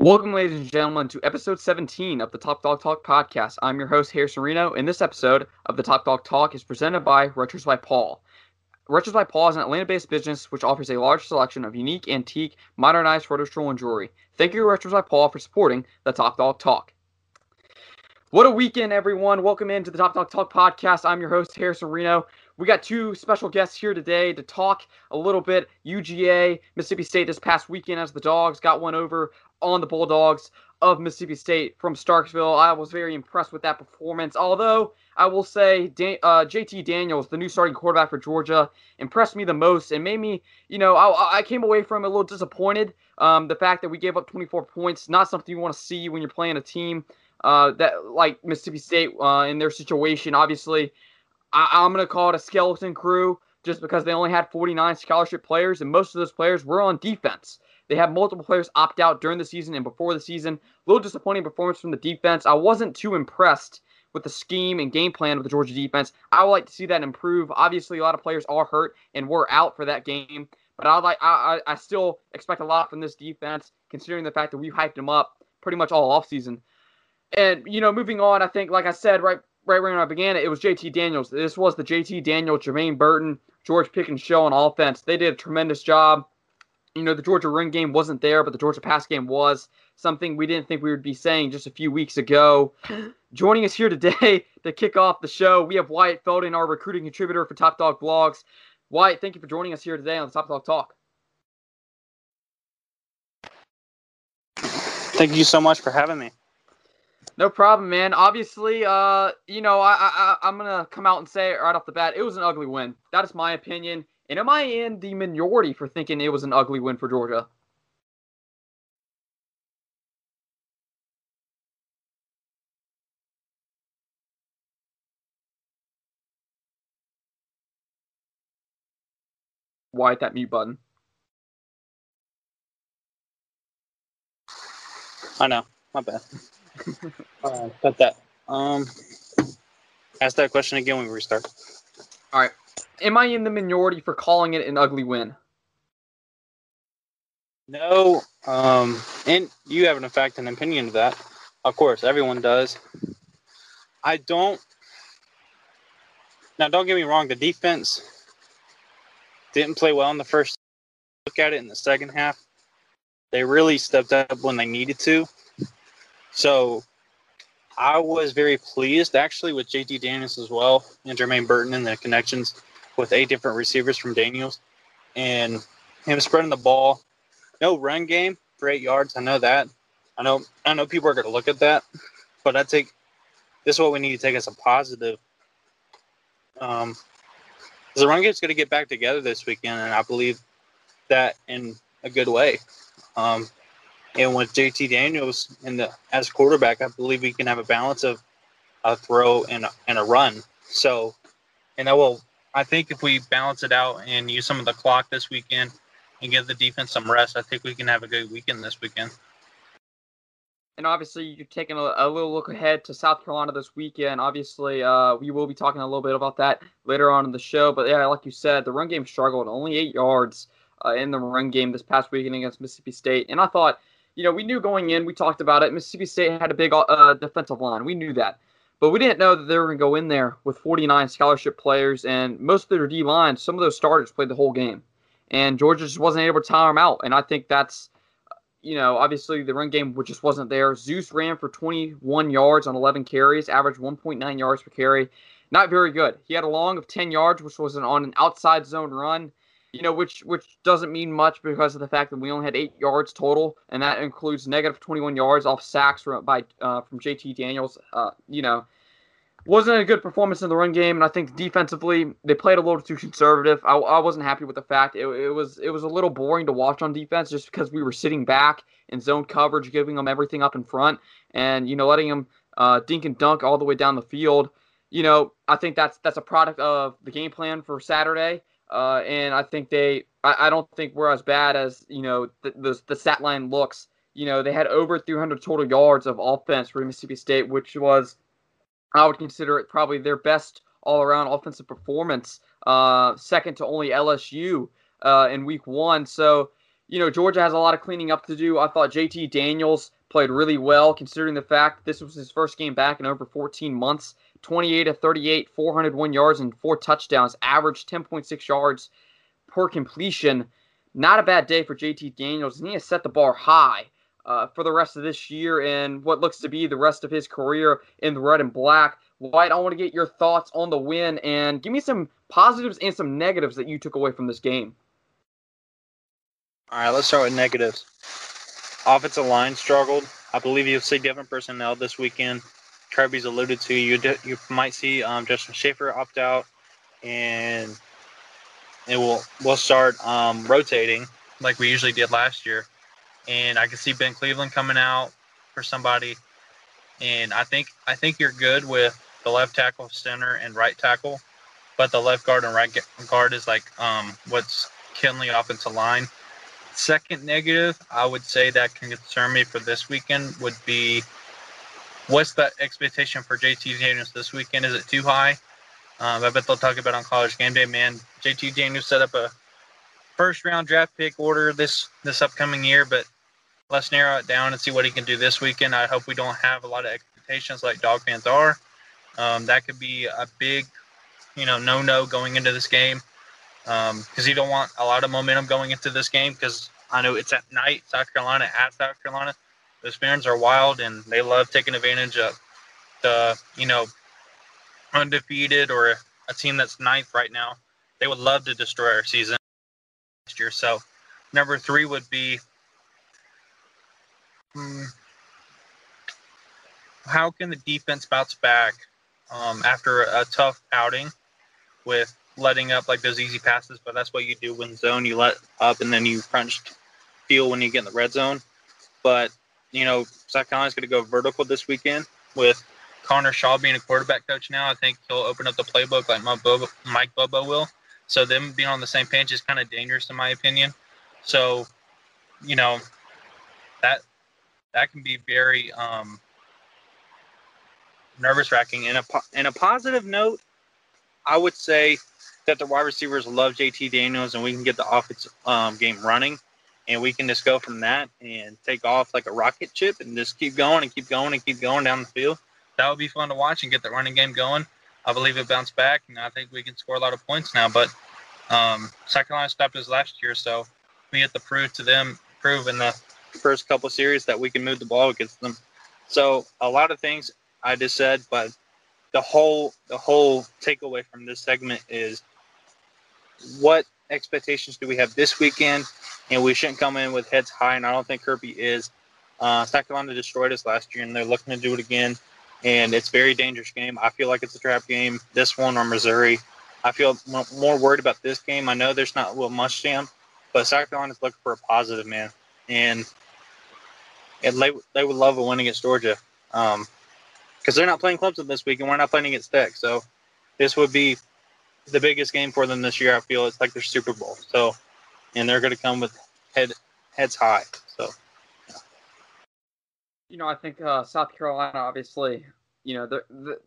Welcome, ladies and gentlemen, to episode 17 of the Top Dawg Talk podcast. I'm your host, Harrison Reno, and this episode of the Top Dawg Talk is presented by Retros by Paul. Retros by Paul is an Atlanta based business which offers a large selection of unique, antique, modernized stroll and jewelry. Thank you, Retros by Paul, for supporting the Top Dawg Talk. What a weekend, everyone. Welcome into the Top Dawg Talk podcast. I'm your host, Harrison Reno. We got two special guests here today to talk a little bit UGA, Mississippi State this past weekend as the Dogs got one over on the Bulldogs of Mississippi State from Starkville. I was very impressed with that performance. Although I will say, uh, JT Daniels, the new starting quarterback for Georgia, impressed me the most and made me, you know, I, I came away from it a little disappointed. Um, the fact that we gave up 24 points, not something you want to see when you're playing a team uh, that like Mississippi State uh, in their situation. Obviously, I, I'm going to call it a skeleton crew just because they only had 49 scholarship players, and most of those players were on defense. They had multiple players opt out during the season and before the season. A little disappointing performance from the defense. I wasn't too impressed with the scheme and game plan of the Georgia defense. I would like to see that improve. Obviously, a lot of players are hurt and were out for that game, but I like I, I still expect a lot from this defense, considering the fact that we've hyped them up pretty much all offseason. And you know, moving on, I think, like I said, right right when I began it, it was JT Daniels. This was the JT Daniels, Jermaine Burton, George Pickens show on offense. They did a tremendous job you know, the Georgia run game wasn't there, but the Georgia pass game was something we didn't think we would be saying just a few weeks ago. Joining us here today to kick off the show, we have Wyatt Fielden, our recruiting contributor for Top Dog Blogs. Wyatt, thank you for joining us here today on the Top Dawg Talk. Thank you so much for having me. No problem, man. Obviously, uh, you know, I, I I'm gonna come out and say it right off the bat. It was an ugly win. That is my opinion. And am I in the minority for thinking it was an ugly win for Georgia? Why that mute button? I know. My bad. uh, cut that. Um, ask that question again when we restart. All right am I in the minority for calling it an ugly win? No, um, and you have in fact an opinion of that. Of course, everyone does. I don't. Now, don't get me wrong. The defense didn't play well in the first. Look at it in the second half. They really stepped up when they needed to. So, I was very pleased actually with JT Daniels as well and Jermaine Burton and the connections with eight different receivers from Daniels, and him spreading the ball. No run game for eight yards. I know that. I know. I know people are going to look at that, but I take this is what we need to take as a positive. Um, the run game's going to get back together this weekend, and I believe that in a good way. Um, and with JT Daniels in the as quarterback, I believe we can have a balance of a throw and a, and a run. So, and that will I think if we balance it out and use some of the clock this weekend and give the defense some rest, I think we can have a good weekend this weekend. And obviously, you're taking a, a little look ahead to South Carolina this weekend. Obviously, uh, we will be talking a little bit about that later on in the show. But yeah, like you said, the run game struggled. Only eight yards uh, in the run game this past weekend against Mississippi State. And I thought, you know, we knew going in, we talked about it. Mississippi State had a big uh, defensive line. We knew that. But we didn't know that they were going to go in there with 49 scholarship players, and most of their D line, some of those starters played the whole game. And Georgia just wasn't able to tire them out. And I think that's, you know, obviously the run game just wasn't there. Zeus ran for 21 yards on 11 carries, averaged 1.9 yards per carry. Not very good. He had a long of 10 yards, which was an, on an outside zone run you know, which which doesn't mean much because of the fact that we only had eight yards total, and that includes negative 21 yards off sacks from by uh, from JT Daniels. Uh, you know, wasn't a good performance in the run game, and I think defensively they played a little too conservative. I, I wasn't happy with the fact it, it was it was a little boring to watch on defense just because we were sitting back in zone coverage, giving them everything up in front, and you know letting them uh, dink and dunk all the way down the field. You know, I think that's that's a product of the game plan for Saturday uh, and I think they, I, I, don't think we're as bad as you know the, the the stat line looks. You know, they had over 300 total yards of offense for Mississippi State, which was, I would consider it probably their best all-around offensive performance, uh, second to only LSU uh, in Week One. So, you know, Georgia has a lot of cleaning up to do. I thought JT Daniels played really well, considering the fact this was his first game back in over 14 months. 28 of 38, 401 yards, and four touchdowns, averaged 10.6 yards per completion. Not a bad day for JT Daniels, and he has set the bar high uh, for the rest of this year and what looks to be the rest of his career in the red and black. Wyatt, I want to get your thoughts on the win and give me some positives and some negatives that you took away from this game. All right, let's start with negatives. Offensive line struggled. I believe you'll see different personnel this weekend. Kirby's alluded to. You you might see um, Justin Shaffer opt out, and it will we'll start um, rotating like we usually did last year. And I can see Ben Cleveland coming out for somebody. And I think I think you're good with the left tackle, center, and right tackle, but the left guard and right guard is like um, what's the offensive line. Second negative, I would say that can concern me for this weekend would be what's the expectation for JT Daniels this weekend? Is it too high? Um, I bet they'll talk about on college game day, man. JT Daniels set up a first round draft pick order this this upcoming year, but let's narrow it down and see what he can do this weekend. I hope we don't have a lot of expectations like dog fans are. Um, that could be a big, you know, no no going into this game because um, you don't want a lot of momentum going into this game because I know it's at night, South Carolina at South Carolina. Those fans are wild and they love taking advantage of the, you know, undefeated or a team that's ninth right now. They would love to destroy our season next year. So, number three would be hmm, how can the defense bounce back um, after a tough outing with letting up like those easy passes, but that's what you do when zone. You let up and then you crunch feel when you get in the red zone. But you know, South Carolina's going to go vertical this weekend with Connor Shaw being a quarterback coach now. I think he'll open up the playbook like Mike Bobo will. So them being on the same page is kind of dangerous in my opinion. So, you know, that that can be very um, nervous wracking. And a in a positive note, I would say that the wide receivers love JT Daniels and we can get the offense um, game running and we can just go from that and take off like a rocket ship and just keep going and keep going and keep going down the field. That would be fun to watch and get the running game going. I believe it bounced back and I think we can score a lot of points now. But um, South Carolina stopped us last year, so we have to prove to them, prove in the first couple series that we can move the ball against them. So a lot of things I just said, but the whole the whole takeaway from this segment is what expectations do we have this weekend? And we shouldn't come in with heads high, and I don't think Kirby is. Uh, South Carolina destroyed us last year, and they're looking to do it again. And it's very dangerous game. I feel like it's a trap game. This one or Missouri, I feel more worried about this game. I know there's not Will Muschamp, but South Carolina's looking for a positive man, and and they they would love a win against Georgia, because um, they're not playing Clemson this week, and we're not playing against Tech. So this would be the biggest game for them this year. I feel it's like their Super Bowl. So, and they're going to come with head heads high. So, yeah. you know, I think uh, South Carolina, obviously, you know, the, the,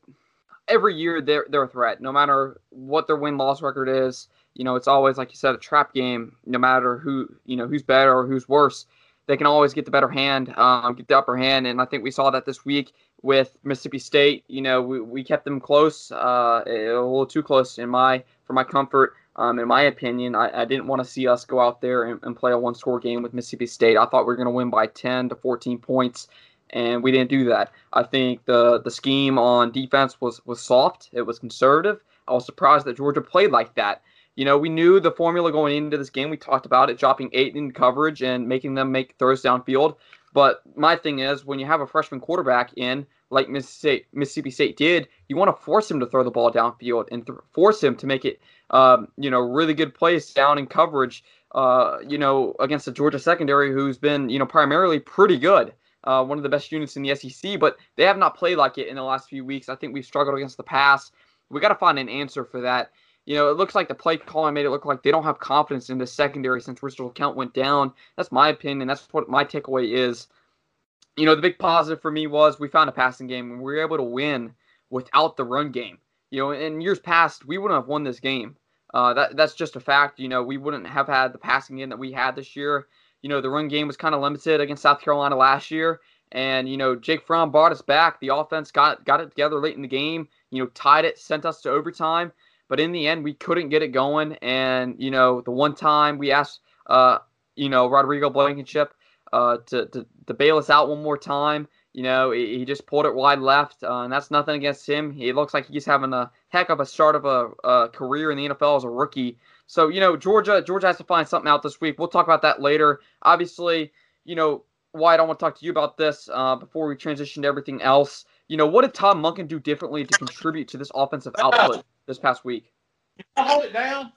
every year they're they're a threat. No matter what their win loss record is, you know, it's always like you said, a trap game. No matter who you know who's better or who's worse, they can always get the better hand, um, get the upper hand, and I think we saw that this week with Mississippi State. You know, we, we kept them close, uh, a little too close in my for my comfort. Um, in my opinion, I, I didn't want to see us go out there and, and play a one score game with Mississippi State. I thought we were going to win by 10 to 14 points, and we didn't do that. I think the the scheme on defense was was soft. It was conservative. I was surprised that Georgia played like that. You know, we knew the formula going into this game. We talked about it, dropping eight in coverage and making them make throws downfield. But my thing is, when you have a freshman quarterback in, like Mississippi State did, you want to force him to throw the ball downfield and th- force him to make it, um, you know, really good plays down in coverage. Uh, you know, against the Georgia secondary, who's been, you know, primarily pretty good. Uh, one of the best units in the SEC, but they have not played like it in the last few weeks. I think we've struggled against the pass. We got to find an answer for that. You know, it looks like the play calling made it look like they don't have confidence in the secondary since Richard LeCounte went down. That's my opinion. That's what my takeaway is you know, the big positive for me was we found a passing game and we were able to win without the run game. You know, in years past, we wouldn't have won this game. Uh, that that's just a fact. You know, we wouldn't have had the passing game that we had this year. you know, the run game was kind of limited against South Carolina last year. And, you know, Jake Fromm brought us back. The offense got, got it together late in the game, you know, tied it, sent us to overtime. But in the end, we couldn't get it going. And, you know, the one time we asked, uh, you know, Rodrigo Blankenship uh, to, to, to bail us out one more time. You know, he just pulled it wide left, uh, and that's nothing against him. He looks like he's having a heck of a start of a, a, career in the NFL as a rookie. So, you know, Georgia Georgia has to find something out this week. We'll talk about that later. Obviously, you know, why I don't want to talk to you about this uh, before we transition to everything else. You know, what did Todd Monken do differently to contribute to this offensive output this past week? Hold it down.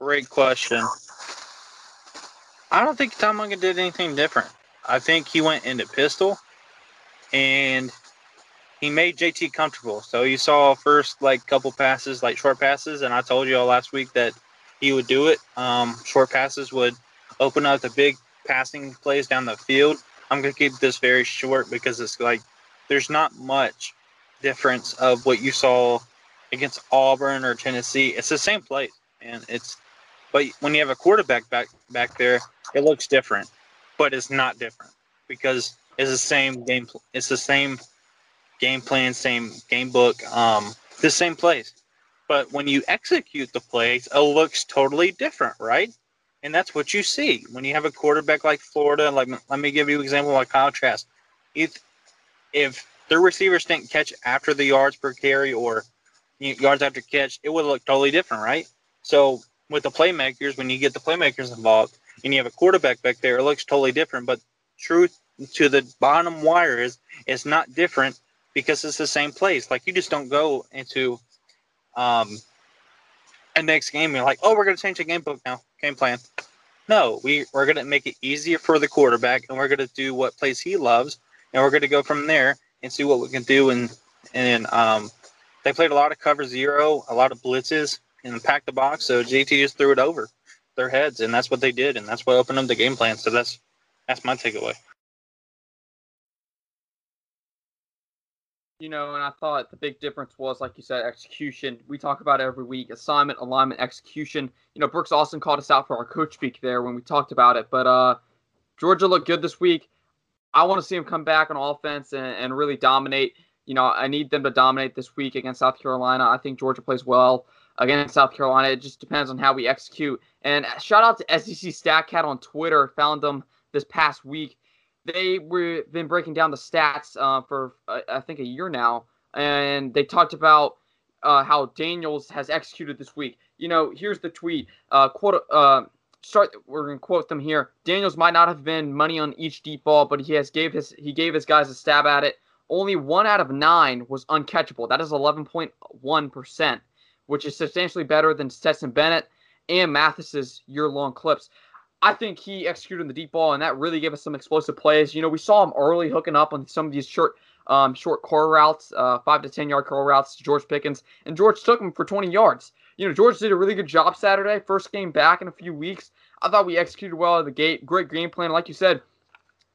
Great question. I don't think Todd Monken did anything different. I think he went into pistol and he made JT comfortable. So you saw first like couple passes, like short passes, and I told you all last week that he would do it. Um, short passes would open up the big passing plays down the field. I'm gonna keep this very short because it's like there's not much difference of what you saw against Auburn or Tennessee. It's the same play, and it's but when you have a quarterback back back there, it looks different, but it's not different because it's the same game. It's the same game plan, same game book, um, the same place. But when you execute the plays, it looks totally different, right? And that's what you see when you have a quarterback like Florida. Like, let me give you an example like Kyle Trask. If if their receivers didn't catch after the yards per carry or yards after catch, it would look totally different, right? So with the playmakers, when you get the playmakers involved and you have a quarterback back there, it looks totally different. But truth to the bottom wire is it's not different because it's the same place. Like you just don't go into um a next game and you're like, oh, we're gonna change the game book now, game plan. No, we we're gonna make it easier for the quarterback and we're gonna do what plays he loves and we're gonna go from there and see what we can do and and um they played a lot of cover zero, a lot of blitzes and packed the box, so JT just threw it over their heads and that's what they did and that's what opened up the game plan. So that's that's my takeaway. you know, and I thought the big difference was, like you said, execution. We talk about every week assignment, alignment, execution. You know, Brooks Austin called us out for our coach speak there when we talked about it. But uh, Georgia looked good this week. I want to see him come back on offense and, and really dominate. You know, I need them to dominate this week against South Carolina. I think Georgia plays well against South Carolina. It just depends on how we execute. And shout out to SEC StatCat on Twitter. Found them this past week they were been breaking down the stats uh, for uh, I think a year now, and they talked about uh, how Daniels has executed this week. You know, here's the tweet. Uh, quote. Start. We're gonna quote them here. Daniels might not have been money on each deep ball, but he has gave his he gave his guys a stab at it. Only one out of nine was uncatchable. That is 11.1 percent, which is substantially better than Stetson Bennett and Mathis's year-long clips. I think he executed the deep ball, and that really gave us some explosive plays. You know, we saw him early hooking up on some of these short, um, short core routes, uh, five to ten yard core routes to George Pickens, and George took him for 20 yards. You know, George did a really good job Saturday, first game back in a few weeks. I thought we executed well at the gate. Great game plan, like you said.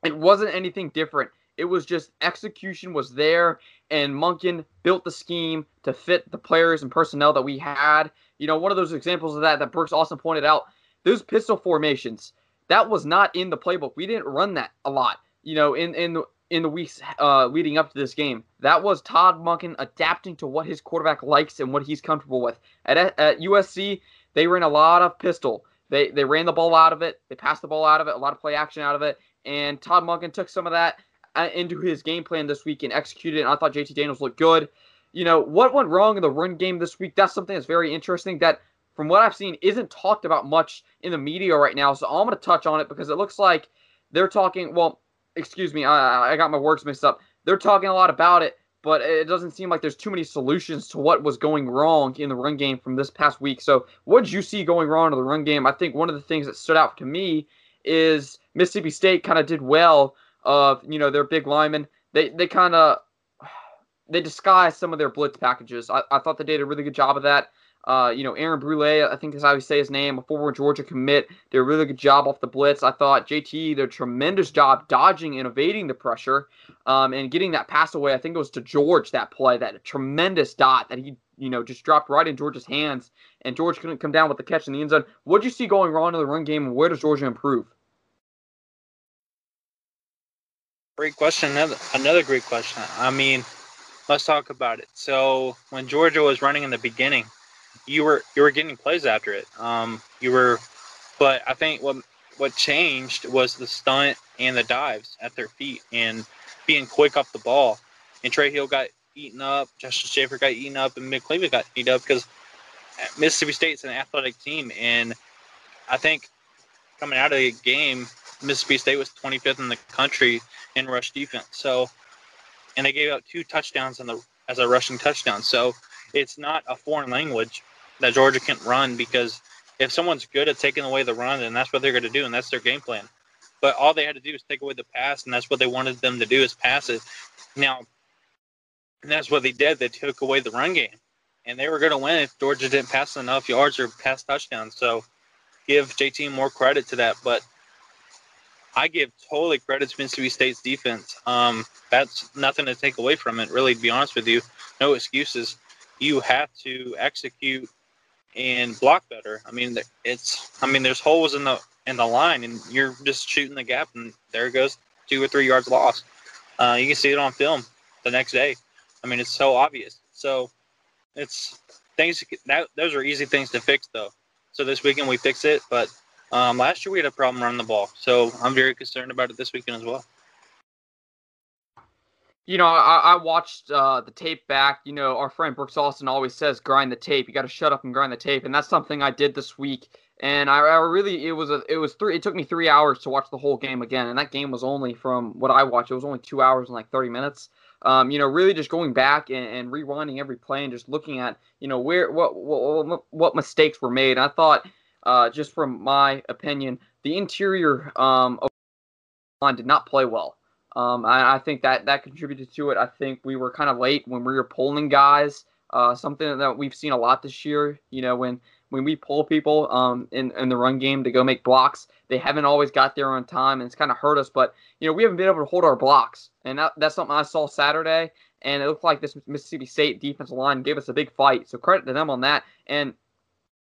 It wasn't anything different. It was just execution was there, and Monken built the scheme to fit the players and personnel that we had. You know, one of those examples of that that Brooks Austin pointed out those pistol formations, that was not in the playbook. We didn't run that a lot, you know, in in in the weeks uh, leading up to this game. That was Todd Monken adapting to what his quarterback likes and what he's comfortable with. At, at USC, they ran a lot of pistol. They they ran the ball out of it. They passed the ball out of it. A lot of play action out of it. And Todd Monken took some of that uh, into his game plan this week and executed it. And I thought JT Daniels looked good. You know what went wrong in the run game this week? That's something that's very interesting. That from what I've seen, isn't talked about much in the media right now. So I'm going to touch on it because it looks like they're talking. Well, excuse me, I, I got my words mixed up. They're talking a lot about it, but it doesn't seem like there's too many solutions to what was going wrong in the run game from this past week. So, what did you see going wrong in the run game? I think one of the things that stood out to me is Mississippi State kind of did well of you know their big linemen. They they kind of they disguised some of their blitz packages. I, I thought they did a really good job of that. Uh, you know, Aaron Brule, I think is how you say his name, a former Georgia commit, did a really good job off the blitz. I thought JT did a tremendous job dodging and evading the pressure um, and getting that pass away. I think it was to George that play, that tremendous dot that he, you know, just dropped right in George's hands, and George couldn't come down with the catch in the end zone. What did you see going wrong in the run game, and where does Georgia improve? Great question. Another, another great question. I mean, let's talk about it. So when Georgia was running in the beginning, you were you were getting plays after it. Um, you were, but I think what what changed was the stunt and the dives at their feet and being quick off the ball. And Trey Hill got eaten up, Justin Shaffer got eaten up, and Mick Cleveland got eaten up because Mississippi State's an athletic team, and I think coming out of the game, Mississippi State was 25th in the country in rush defense. So, and they gave up two touchdowns in the as a rushing touchdown. So, it's not a foreign language that Georgia can't run because if someone's good at taking away the run, then that's what they're going to do, and that's their game plan. But all they had to do is take away the pass, and that's what they wanted them to do is pass it. Now, and that's what they did. They took away the run game, and they were going to win if Georgia didn't pass enough yards or pass touchdowns. So, give JT more credit to that. But I give totally credit to Mississippi State's defense. Um, that's nothing to take away from it, really, to be honest with you. No excuses. You have to execute and block better. I mean, it's. I mean, there's holes in the in the line, and you're just shooting the gap, and there goes two or three yards lost. Uh, you can see it on film the next day. I mean, it's so obvious. So it's things that those are easy things to fix, though. So this weekend we fix it, but um, last year we had a problem running the ball, so I'm very concerned about it this weekend as well. You know, I, I watched uh, the tape back. You know, our friend Brooks Austin always says, "Grind the tape." You got to shut up and grind the tape, and that's something I did this week. And I, I really, it was a, it was three. It took me three hours to watch the whole game again, and that game was only from what I watched. It was only two hours and like thirty minutes. Um, you know, really just going back and, and rewinding every play and just looking at, you know, where what what, what mistakes were made. And I thought uh, just from my opinion, the interior um, line did not play well. Um, I, I, think that that contributed to it. I think we were kind of late when we were pulling guys. Uh, something that we've seen a lot this year. You know, when when we pull people um, in in the run game to go make blocks, they haven't always got there on time, and it's kind of hurt us. But you know, we haven't been able to hold our blocks, and that, that's something I saw Saturday. And it looked like this Mississippi State defensive line gave us a big fight. So credit to them on that. And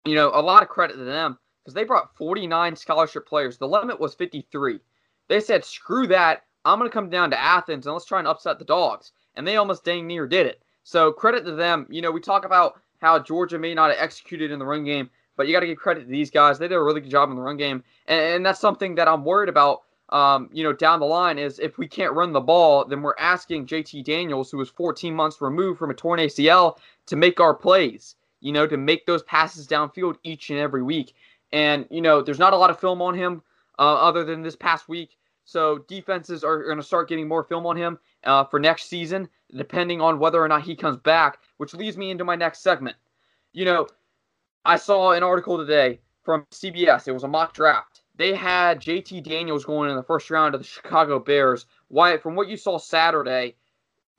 you know, a lot of credit to them because they brought 49 scholarship players. The limit was 53. They said, screw that. I'm going to come down to Athens and let's try and upset the dogs. And they almost dang near did it. So credit to them. You know, we talk about how Georgia may not have executed in the run game, but you got to give credit to these guys. They did a really good job in the run game. And, and that's something that I'm worried about. Um, you know, down the line is if we can't run the ball, then we're asking JT Daniels, who was 14 months removed from a torn ACL, to make our plays you know, to make those passes downfield each and every week. And, you know, there's not a lot of film on him uh, other than this past week. So defenses are going to start getting more film on him uh, for next season, depending on whether or not he comes back, which leads me into my next segment. You know, I saw an article today from CBS. It was a mock draft. They had JT Daniels going in the first round of the Chicago Bears. Wyatt, from what you saw Saturday,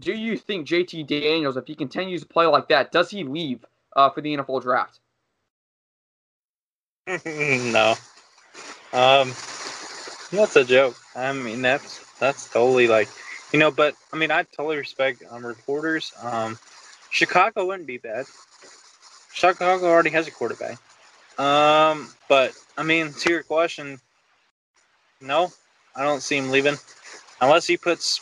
do you think JT Daniels, if he continues to play like that, does he leave uh, for the NFL draft? no. Um, that's a joke. I mean, that's that's totally like, you know. But I mean, I totally respect um, reporters. Um, Chicago wouldn't be bad. Chicago already has a quarterback. Um, but I mean, to your question, no, I don't see him leaving unless he puts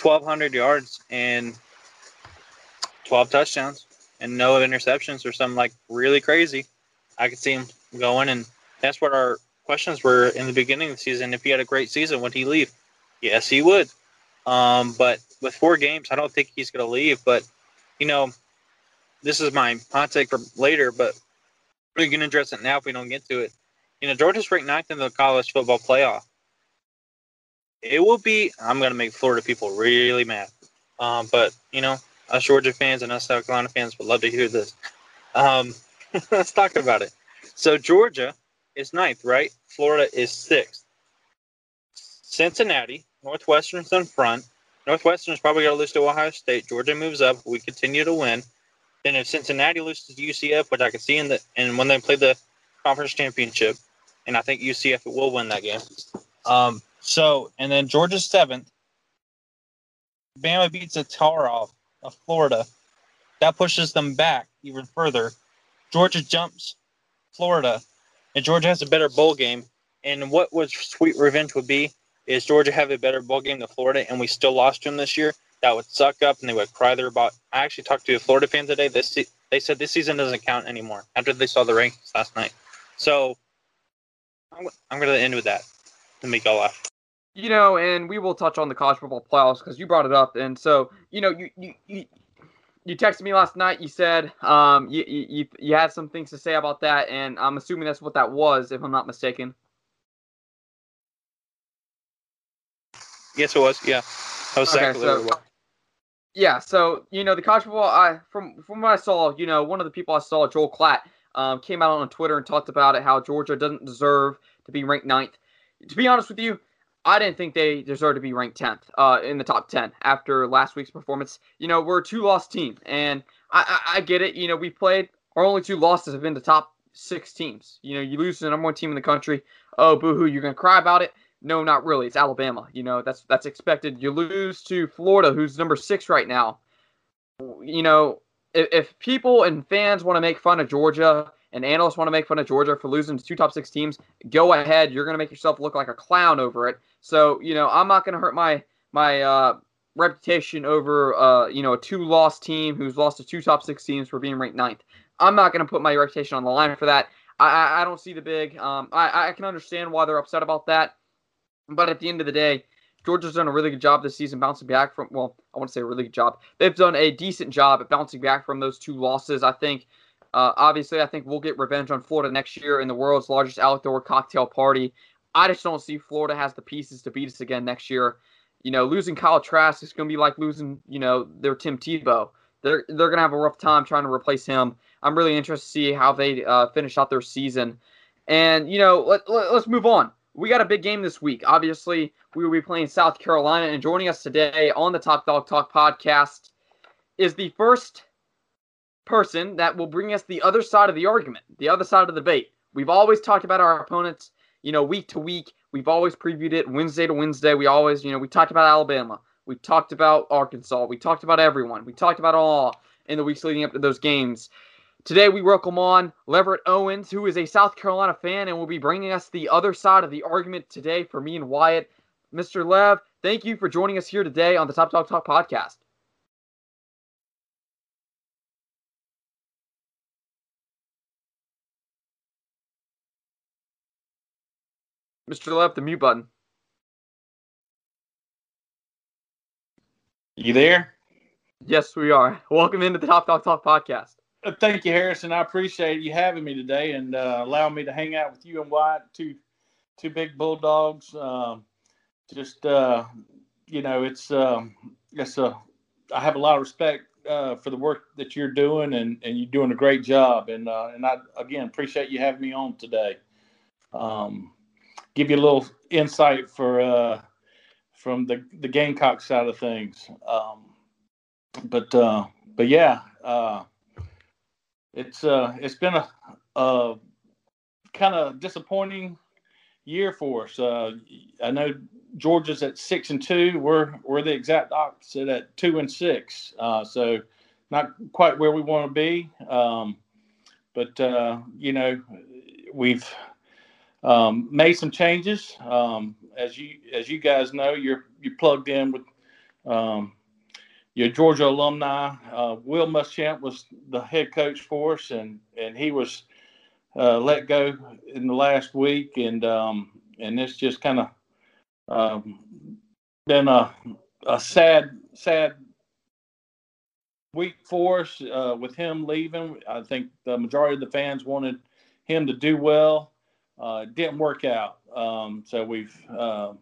1,200 yards and 12 touchdowns and no interceptions or something like really crazy, I could see him going. And that's what our questions were in the beginning of the season. If he had a great season, would he leave? Yes, he would. Um, but with four games, I don't think he's going to leave. But, you know, this is my hot take for later, but we can address it now if we don't get to it. You know, Georgia's ranked ninth in the college football playoff. It will be, I'm going to make Florida people really mad. Um, but, you know, us Georgia fans and us South Carolina fans would love to hear this. Um, let's talk about it. So Georgia is ninth, right? Florida is sixth. Cincinnati, Northwestern's in front. Northwestern's probably going to lose to Ohio State. Georgia moves up. We continue to win. Then if Cincinnati loses to UCF, which I can see in the and when they play the conference championship, and I think UCF will win that game. Um, so and then Georgia's seventh. Bama beats a tar off of Florida. That pushes them back even further. Georgia jumps Florida, and Georgia has a better bowl game. And what would sweet revenge would be is Georgia have a better bowl game than Florida, and we still lost to them this year. That would suck up, and they would cry their about. I actually talked to a Florida fan today. This they said this season doesn't count anymore after they saw the rankings last night. So I'm, I'm going to end with that to make y'all laugh. You know, and we will touch on the college football playoffs because you brought it up, and so you know, you you. You texted me last night. You said um, you, you you had some things to say about that, and I'm assuming that's what that was, if I'm not mistaken. Yes, it was. Yeah, that was Okay, exactly so- what it was. Yeah, so you know the college football. I from from what I saw, you know, one of the people I saw, Joel Klatt, um, came out on Twitter and talked about it how Georgia doesn't deserve to be ranked ninth. To be honest with you, I didn't think they deserve to be ranked tenth uh, in the top ten after last week's performance. You know, we're a two-loss team, and I, I I get it. You know, we played our only two losses have been the top six teams. You know, you lose to the number one team in the country. Oh, boo-hoo, you're gonna cry about it. No, not really. It's Alabama. You know, that's that's expected. You lose to Florida, who's number six right now. You know, if, if people and fans want to make fun of Georgia and analysts want to make fun of Georgia for losing to two top six teams, go ahead. You're gonna make yourself look like a clown over it. So you know, I'm not gonna hurt my my uh, reputation over uh, you know a two loss team who's lost to two top six teams for being ranked ninth. I'm not gonna put my reputation on the line for that. I I, I don't see the big. Um, I I can understand why they're upset about that. But at the end of the day, Georgia's done a really good job this season bouncing back from, well, I want to say a really good job. They've done a decent job at bouncing back from those two losses. I think, uh, obviously, I think we'll get revenge on Florida next year in the world's largest outdoor cocktail party. I just don't see Florida has the pieces to beat us again next year. You know, losing Kyle Trask is going to be like losing, you know, their Tim Tebow. They're, they're going to have a rough time trying to replace him. I'm really interested to see how they uh, finish out their season. And, you know, let, let, let's move on we got a big game this week. Obviously, we will be playing South Carolina, and joining us today on the Top Dawg Talk podcast is the first person that will bring us the other side of the argument, the other side of the debate. We've always talked about our opponents, you know, week to week. We've always previewed it Wednesday to Wednesday. We always, you know, we talked about Alabama. We talked about Arkansas. We talked about everyone. We talked about all in the weeks leading up to those games. Today we welcome on Leverett Owens, who is a South Carolina fan and will be bringing us the other side of the argument today for me and Wyatt. Mr. Lev, thank you for joining us here today on the Top Dawg Talk podcast. Mr. Lev, the mute button. You there? Yes, we are. Welcome into the Top Dawg Talk podcast. Uh, Thank you, Harrison. I appreciate you having me today and uh, allowing me to hang out with you and Wyatt, two two big bulldogs. Um, just uh, you know, it's um, it's a I have a lot of respect uh, for the work that you're doing, and, and you're doing a great job. And uh, and I again appreciate you having me on today. Um, give you a little insight for uh, from the the Gamecock side of things. Um, but uh, but yeah. Uh, it's uh it's been a, a kind of disappointing year for us. Uh, I know Georgia's at six and two. We're we're the exact opposite at two and six. Uh, so not quite where we want to be. Um, but uh, you know we've um, made some changes. Um, as you as you guys know, you're you plugged in with um, your Georgia alumni. Uh, Will Muschamp was the head coach for us, and and he was uh, let go in the last week, and um, and it's just kind of um, been a a sad sad week for us uh, with him leaving. I think the majority of the fans wanted him to do well. Uh, didn't work out, um, so we've uh,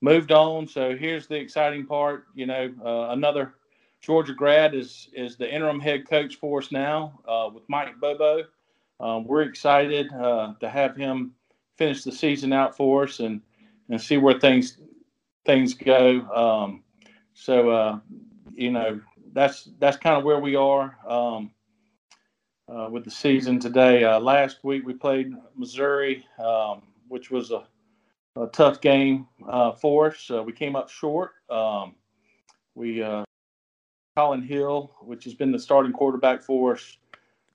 moved on. So here's the exciting part. You know, uh, another Georgia grad is is the interim head coach for us now uh, with Mike Bobo. Um, we're excited uh, to have him finish the season out for us and and see where things things go. Um, so uh, you know that's that's kind of where we are. Um, uh, with the season today. Uh, last week we played Missouri, um, which was a, a tough game uh, for us. Uh, we came up short. Um, we uh, Collin Hill, which has been the starting quarterback for us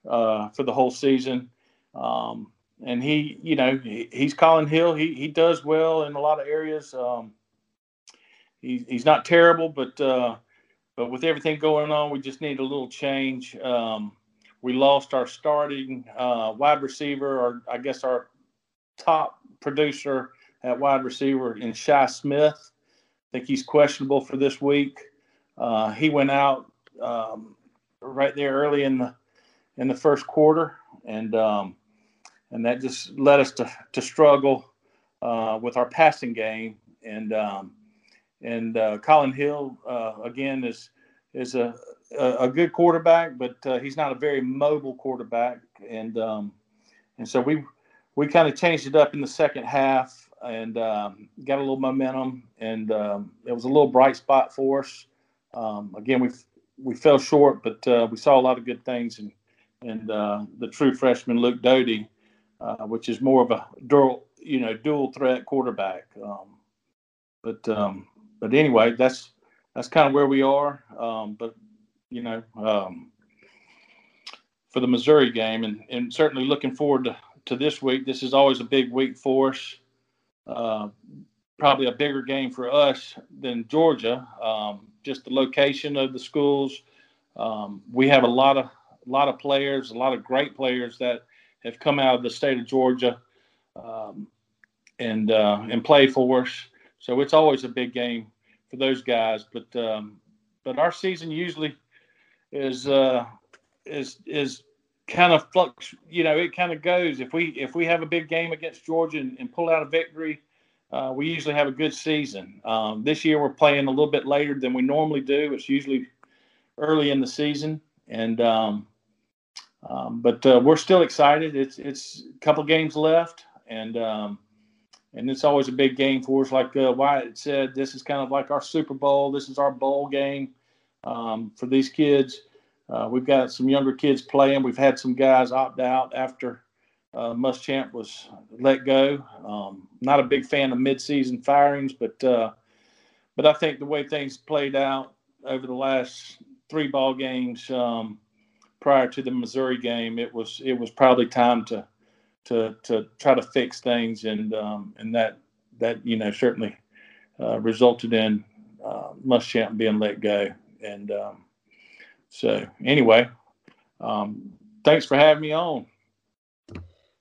uh, for the whole season. Um, and he, you know, he, he's Collin Hill. He he does well in a lot of areas. Um, he, he's not terrible, but but with everything going on, we just need a little change. Um, we lost our starting uh, wide receiver, or I guess our top producer at wide receiver in Shi Smith. I think he's questionable for this week. Uh, he went out um, right there early in the in the first quarter, and um, and that just led us to to struggle uh, with our passing game. And um, and uh, Collin Hill uh, again is is a, a, good quarterback, but uh, he's not a very mobile quarterback. And um, and so we we kind of changed it up in the second half and um, got a little momentum, and um, it was a little bright spot for us. Um, again, we we fell short, but uh, we saw a lot of good things, and and uh, the true freshman Luke Doty, uh, which is more of a dual you know dual threat quarterback. Um, but um, but anyway, that's that's kind of where we are. Um, but you know, um, for the Missouri game, and and certainly looking forward to to this week. This is always a big week for us. Uh, probably a bigger game for us than Georgia. Um, just the location of the schools. Um, we have a lot of a lot of players, a lot of great players that have come out of the state of Georgia um, and uh, and play for us. So it's always a big game for those guys. But um, but our season usually is uh, is is kind of flux. You know, it kind of goes. If we if we have a big game against Georgia and, and pull out a victory, uh, we usually have a good season. Um, this year we're playing a little bit later than we normally do. It's usually early in the season, and um, um, but uh, we're still excited. It's it's a couple games left, and um, and it's always a big game for us. Like uh, Wyatt said, this is kind of like our Super Bowl. This is our bowl game um, for these kids. Uh, we've got some younger kids playing. We've had some guys opt out after uh, Muschamp was let go. Um, not a big fan of midseason firings, but uh, but I think the way things played out over the last three ball games um, prior to the Missouri game, it was it was probably time to to to try to fix things, and um, and that that you know certainly uh, resulted in uh, Muschamp being let go, and um, so anyway, um, thanks for having me on.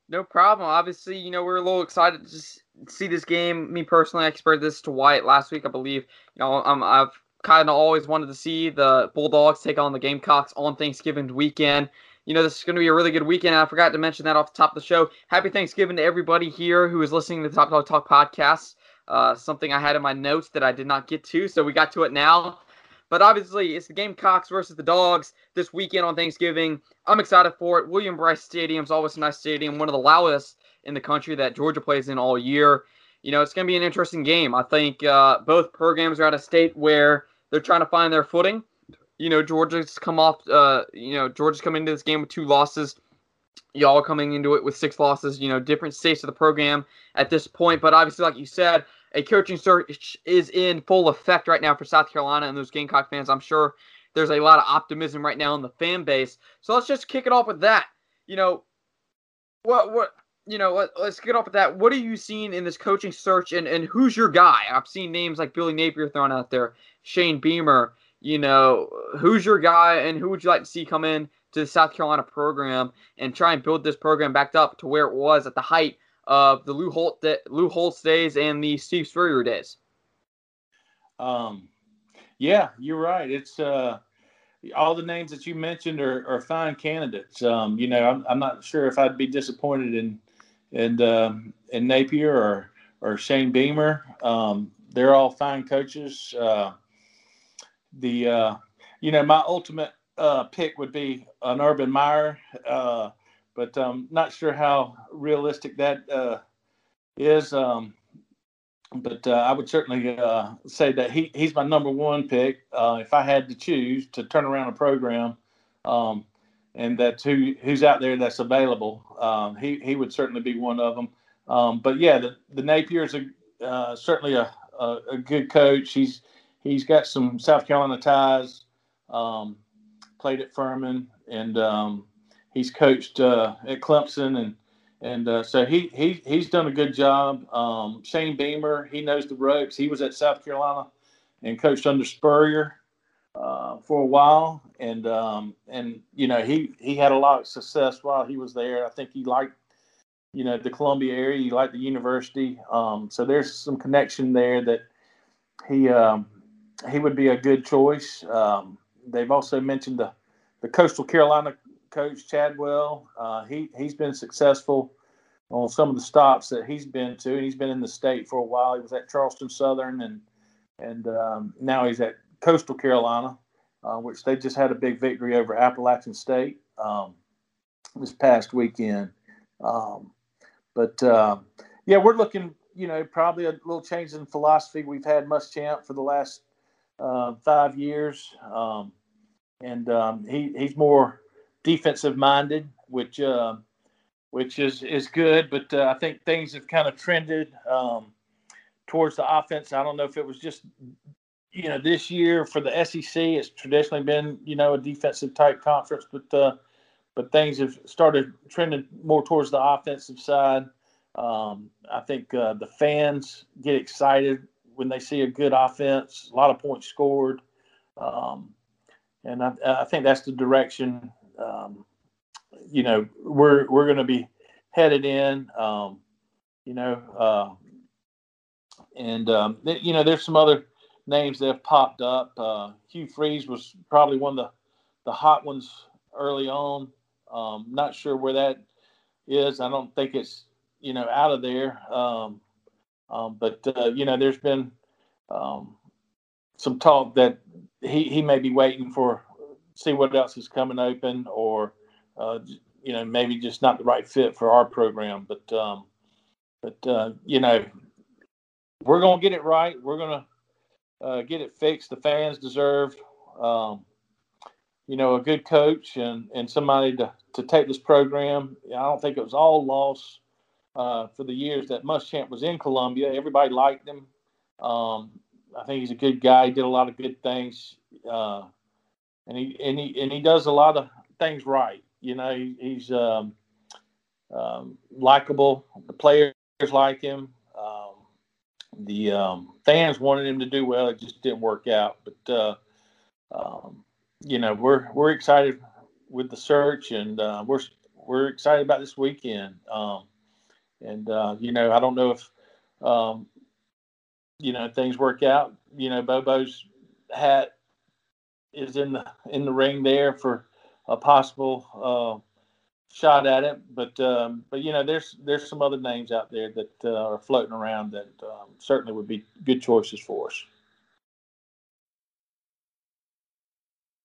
No problem. Obviously, you know, we're a little excited to see this game. Me personally, I expressed this to Wyatt last week, I believe. You know, I'm, I've kind of always wanted to see the Bulldogs take on the Gamecocks on Thanksgiving weekend. You know, this is going to be a really good weekend. I forgot to mention that off the top of the show. Happy Thanksgiving to everybody here who is listening to the Top Dawg Talk podcast. Uh, something I had in my notes that I did not get to, so we got to it now. But obviously, it's the Gamecocks versus the Dogs this weekend on Thanksgiving. I'm excited for it. William Brice Stadium is always a nice stadium, one of the loudest in the country that Georgia plays in all year. You know, it's going to be an interesting game. I think uh, both programs are at a state where they're trying to find their footing. You know, Georgia's come off. Uh, you know, Georgia's coming into this game with two losses. Y'all coming into it with six losses. You know, different states of the program at this point. But obviously, like you said, a coaching search is in full effect right now for South Carolina and those Gamecock fans. I'm sure there's a lot of optimism right now in the fan base. So let's just kick it off with that. You know, what what you know, let, us get off with that. What are you seeing in this coaching search, and, and who's your guy? I've seen names like Billy Napier thrown out there, Shane Beamer. You know, who's your guy, and who would you like to see come in to the South Carolina program and try and build this program back up to where it was at the height of the Lou Holt Lou Holtz days and the Steve Spurrier days? Um, yeah, you're right. It's uh, all the names that you mentioned are, are fine candidates. Um, you know, I'm, I'm not sure if I'd be disappointed in in um, in Napier or or Shane Beamer. Um, they're all fine coaches. Uh, the uh, you know my ultimate uh, pick would be an Urban Meyer. But um, not sure how realistic that uh, is. Um, but uh, I would certainly uh, say that he, he's my number one pick. Uh, if I had to choose to turn around a program, um, and that's who who's out there that's available. Um, he he would certainly be one of them. Um, but yeah, the the Napier's a uh, certainly a, a, a good coach. He's he's got some South Carolina ties. Um, played at Furman, and he's coached uh, at Clemson, and and uh, so he he he's done a good job. Um, Shane Beamer, he knows the ropes. He was at South Carolina and coached under Spurrier uh, for a while, and um, and you know he he had a lot of success while he was there. I think he liked you know the Columbia area, he liked the university, um, so there's some connection there that he um, he would be a good choice. Um, they've also mentioned the the Coastal Carolina coach Chadwell. Uh, he he's been successful on some of the stops that he's been to. And he's been in the state for a while. He was at Charleston Southern and and um, now he's at Coastal Carolina, uh, which they just had a big victory over Appalachian State um, this past weekend. Um, but uh, yeah, we're looking, you know, probably a little change in philosophy. We've had Muschamp for the last uh, five years, um, and um, he he's more defensive minded, which uh, which is is good. But uh, I think things have kind of trended um, towards the offense. I don't know if it was just you know, this year for the SEC, it's traditionally been, you know, a defensive type conference, but uh, but things have started trending more towards the offensive side. Um, I think uh, the fans get excited when they see a good offense, a lot of points scored, um, and I, I, think that's the direction. Um, you know, we're we're going to be headed in. Um, you know, uh, and um, you know, there's some other names that have popped up. Uh, Hugh Freeze was probably one of the, the hot ones early on. Um, not sure where that is. I don't think it's you know out of there. Um, um, but uh, you know, there's been um, some talk that he he may be waiting for see what else is coming open, or uh, you know maybe just not the right fit for our program. But um, but uh, you know we're gonna get it right. We're gonna uh, get it fixed. The fans deserve, um, you know, a good coach and, and somebody to, to take this program. I don't think it was all lost uh, for the years that Muschamp was in Columbia. Everybody liked him. Um, I think he's a good guy. He did a lot of good things, uh, and he and he and he does a lot of things right. You know, he, he's um, um, likable. The players like him the um, fans wanted him to do well. It just didn't work out. But uh, um, you know, we're we're excited with the search, and uh, we're we're excited about this weekend. Um, and uh, you know, I don't know if um, you know things work out. You know, Bobo's hat is in the in the ring there for a possible uh, shot at it, but um, but you know, there's there's some other names out there that uh, are floating around that um, certainly would be good choices for us.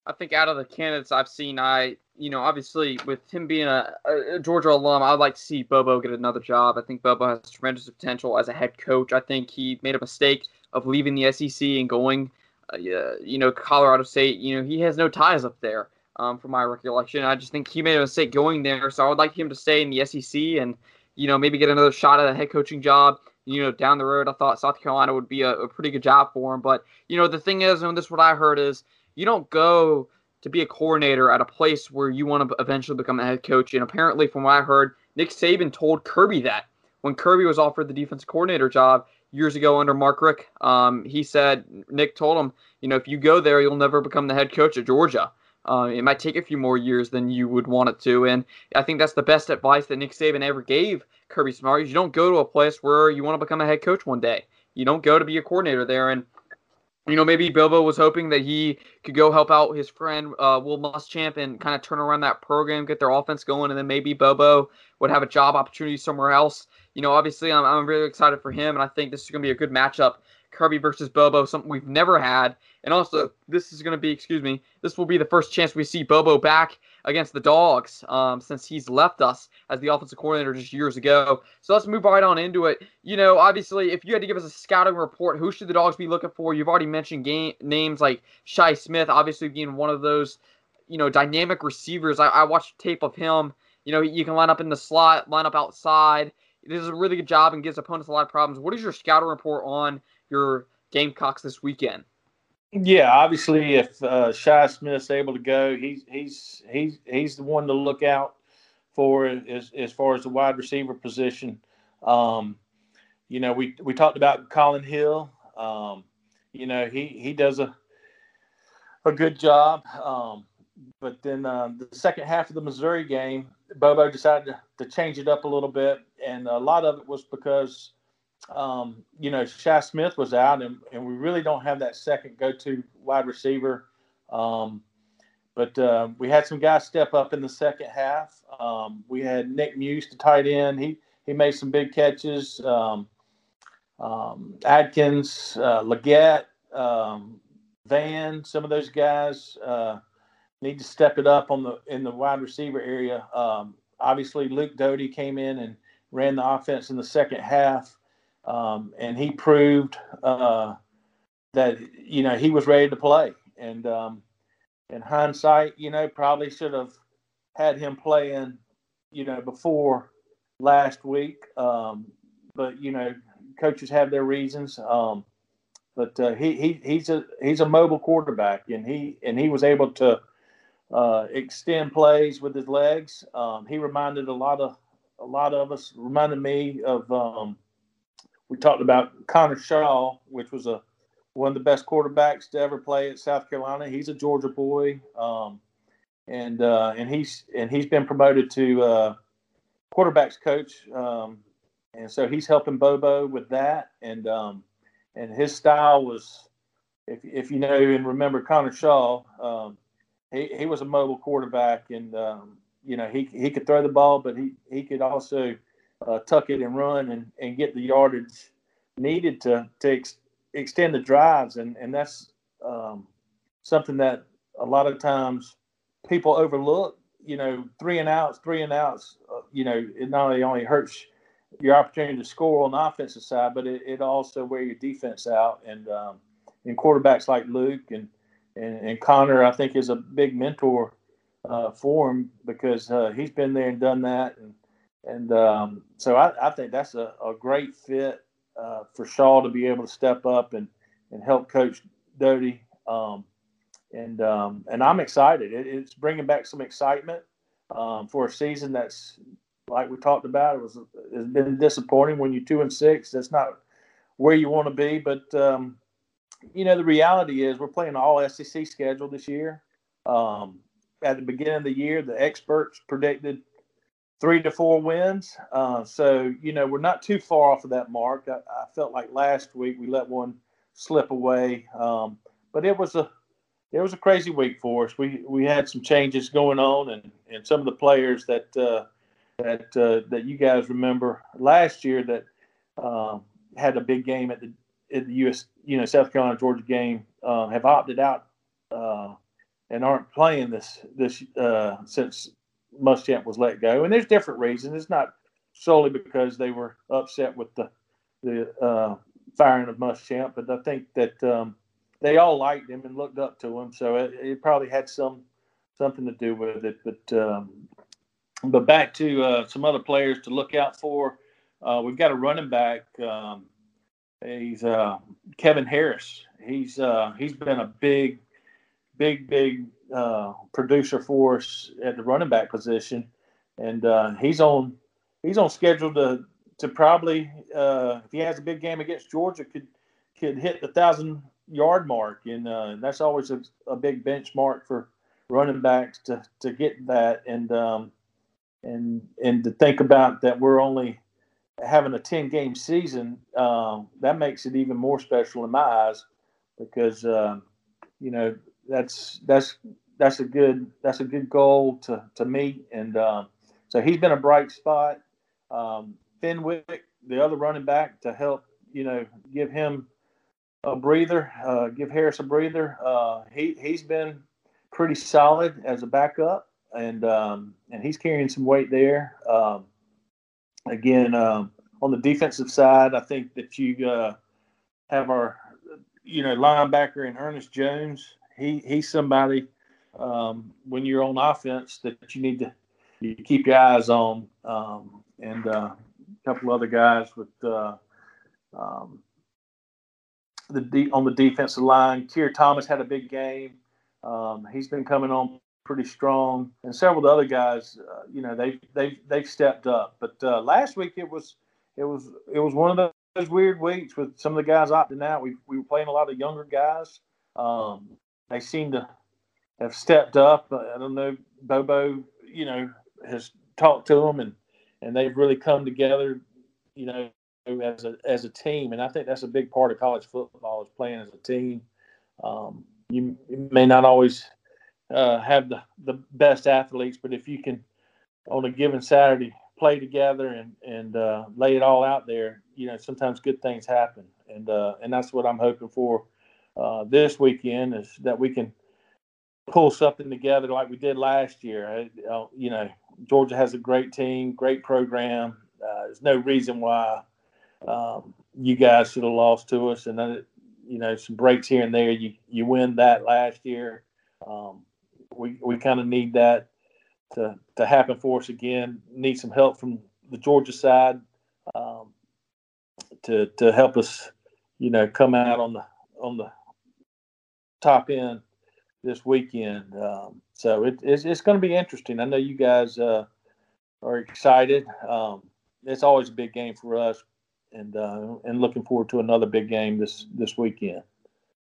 I think out of the candidates I've seen, I you know obviously with him being a, a, Georgia alum, I'd like to see Bobo get another job. I think Bobo has tremendous potential as a head coach. I think he made a mistake of leaving the SEC and going, uh, you know, Colorado State. You know, he has no ties up there um, from my recollection. I just think he made a mistake going there, so I would like him to stay in the SEC and you know maybe get another shot at a head coaching job. You know, down the road, I thought South Carolina would be a, a pretty good job for him. But you know, the thing is, and this is what I heard is you don't go to be a coordinator at a place where you want to eventually become a head coach. And apparently, from what I heard, Nick Saban told Kirby that when Kirby was offered the defensive coordinator job years ago under Mark Richt. Um, he said Nick told him, you know, if you go there, you'll never become the head coach at Georgia. Uh, it might take a few more years than you would want it to, and I think that's the best advice that Nick Saban ever gave Kirby Smart. You don't go to a place where you want to become a head coach one day. You don't go to be a coordinator there, and you know maybe Bobo was hoping that he could go help out his friend uh, Will Muschamp and kind of turn around that program, get their offense going, and then maybe Bobo would have a job opportunity somewhere else. You know, obviously, I'm, I'm really excited for him, and I think this is going to be a good matchup Kirby versus Bobo, something we've never had. And also, this is going to be, excuse me, this will be the first chance we see Bobo back against the Dogs um, since he's left us as the offensive coordinator just years ago. So let's move right on into it. You know, obviously, if you had to give us a scouting report, who should the Dogs be looking for? You've already mentioned game, names like Shi Smith, obviously being one of those you know dynamic receivers. I, I watched tape of him. You know, you can line up in the slot, line up outside. He does a really good job and gives opponents a lot of problems. What is your scouting report on your Gamecocks this weekend? Yeah, obviously, if uh, Shi Smith's able to go, he's he's he's he's the one to look out for as as far as the wide receiver position. Um, you know, we we talked about Collin Hill. Um, you know, he he does a a good job. Um, but then uh, the second half of the Missouri game, Bobo decided to, to, change it up a little bit, and a lot of it was because um, you know Shi Smith was out, and, and we really don't have that second go-to wide receiver. Um, but uh, we had some guys step up in the second half. Um, we had Nick Muse to tight end. He he made some big catches. Um, um, Adkins, uh, Legette, um, Vann, some of those guys uh, need to step it up on the in the wide receiver area. Obviously, Luke Doty came in and ran the offense in the second half, um, and he proved uh, that you know he was ready to play. And um, in hindsight, you know, probably should have had him playing, you know, before last week. Um, but you know, coaches have their reasons. Um, but uh, he, he he's a he's a mobile quarterback, and he and he was able to uh, extend plays with his legs. Um, he reminded a lot of a lot of us reminded me of um, we talked about Connor Shaw, which was a one of the best quarterbacks to ever play at South Carolina. He's a Georgia boy, um, and uh, and he's and he's been promoted to uh, quarterbacks coach, um, and so he's helping Bobo with that. And um, and his style was, if if you know and remember Connor Shaw, um, he he was a mobile quarterback, and um, you know he he could throw the ball, but he he could also uh, tuck it and run and, and get the yardage needed to to ex- extend the drives, and and that's um, something that a lot of times people overlook. You know, three and outs, three and outs. Uh, you know, it not only only hurts your opportunity to score on the offensive side, but it, it also wear your defense out. And um, and quarterbacks like Luke and, and, and Connor, I think, is a big mentor uh, for him because uh, he's been there and done that. And and um, so I, I, think that's a, a great fit uh, for Shaw to be able to step up and, and help coach Doty. Um, and um, and I'm excited. It, it's bringing back some excitement um, for a season that's like we talked about, it was it's been disappointing when you're two and six. That's not where you want to be, but um, you know the reality is we're playing all SEC schedule this year. Um, at the beginning of the year, the experts predicted three to four wins. Uh, so you know we're not too far off of that mark. I, I felt like last week we let one slip away, um, but it was a it was a crazy week for us. We we had some changes going on, and and some of the players that uh, that uh, that you guys remember last year that um, had a big game at the at the U.S. you know South Carolina Georgia game uh, have opted out uh, and aren't playing this this uh, since Muschamp was let go. And there's different reasons. It's not solely because they were upset with the the uh, firing of Muschamp, but I think that um, they all liked him and looked up to him. So it, it, probably had some something to do with it. But um, but back to uh, some other players to look out for. Uh, we've got a running back. Um, he's uh, Kevin Harris. He's uh, he's been a big, big, big uh, producer for us at the running back position, and uh, he's on he's on schedule to to probably if he has a big game against Georgia could could hit the thousand yard mark, and that's always a, a, big benchmark for running backs to to get that and. Um, and and to think about that we're only having a 10 game season uh, that makes it even more special in my eyes because uh, you know that's that's that's a good that's a good goal to to meet and um, so he's been a bright spot um, Fenwick the other running back to help you know give him a breather uh, give Harris a breather uh, he he's been pretty solid as a backup and um, and he's carrying some weight there. Um, again, um, on the defensive side, I think that you uh, have our you know linebacker in Ernest Jones. He he's somebody um, when you're on offense that you need to you keep your eyes on, um, and uh, a couple other guys with uh, um, the de- on the defensive line. Keir Thomas had a big game. Um, he's been coming on pretty strong, and several other guys, uh, you know, they've they've they've stepped up. But uh, last week it was it was it was one of those weird weeks with some of the guys opting out. We we were playing a lot of younger guys. Um, they seem to have stepped up. I don't know, Bobo, you know, has talked to them and and they've really come together, you know, as a as a team. And I think that's a big part of college football is playing as a team. Um, you, you, may not always uh, have the the best athletes, but if you can on a given Saturday play together and and uh, lay it all out there, you know, sometimes good things happen. And uh, and that's what I'm hoping for uh, this weekend is that we can pull something together like we did last year. Uh, you know, Georgia has a great team, great program. Uh, there's no reason why um, you guys should have lost to us. And then, you know, some breaks here and there. You you win that last year. Um, we we kind of need that to to happen for us again. Need some help from the Georgia side um, to to help us, you know, come out on the on the top end this weekend. Um, so it, it's, it's going to be interesting. I know you guys uh, are excited. Um, it's always a big game for us, and uh, and looking forward to another big game this this weekend.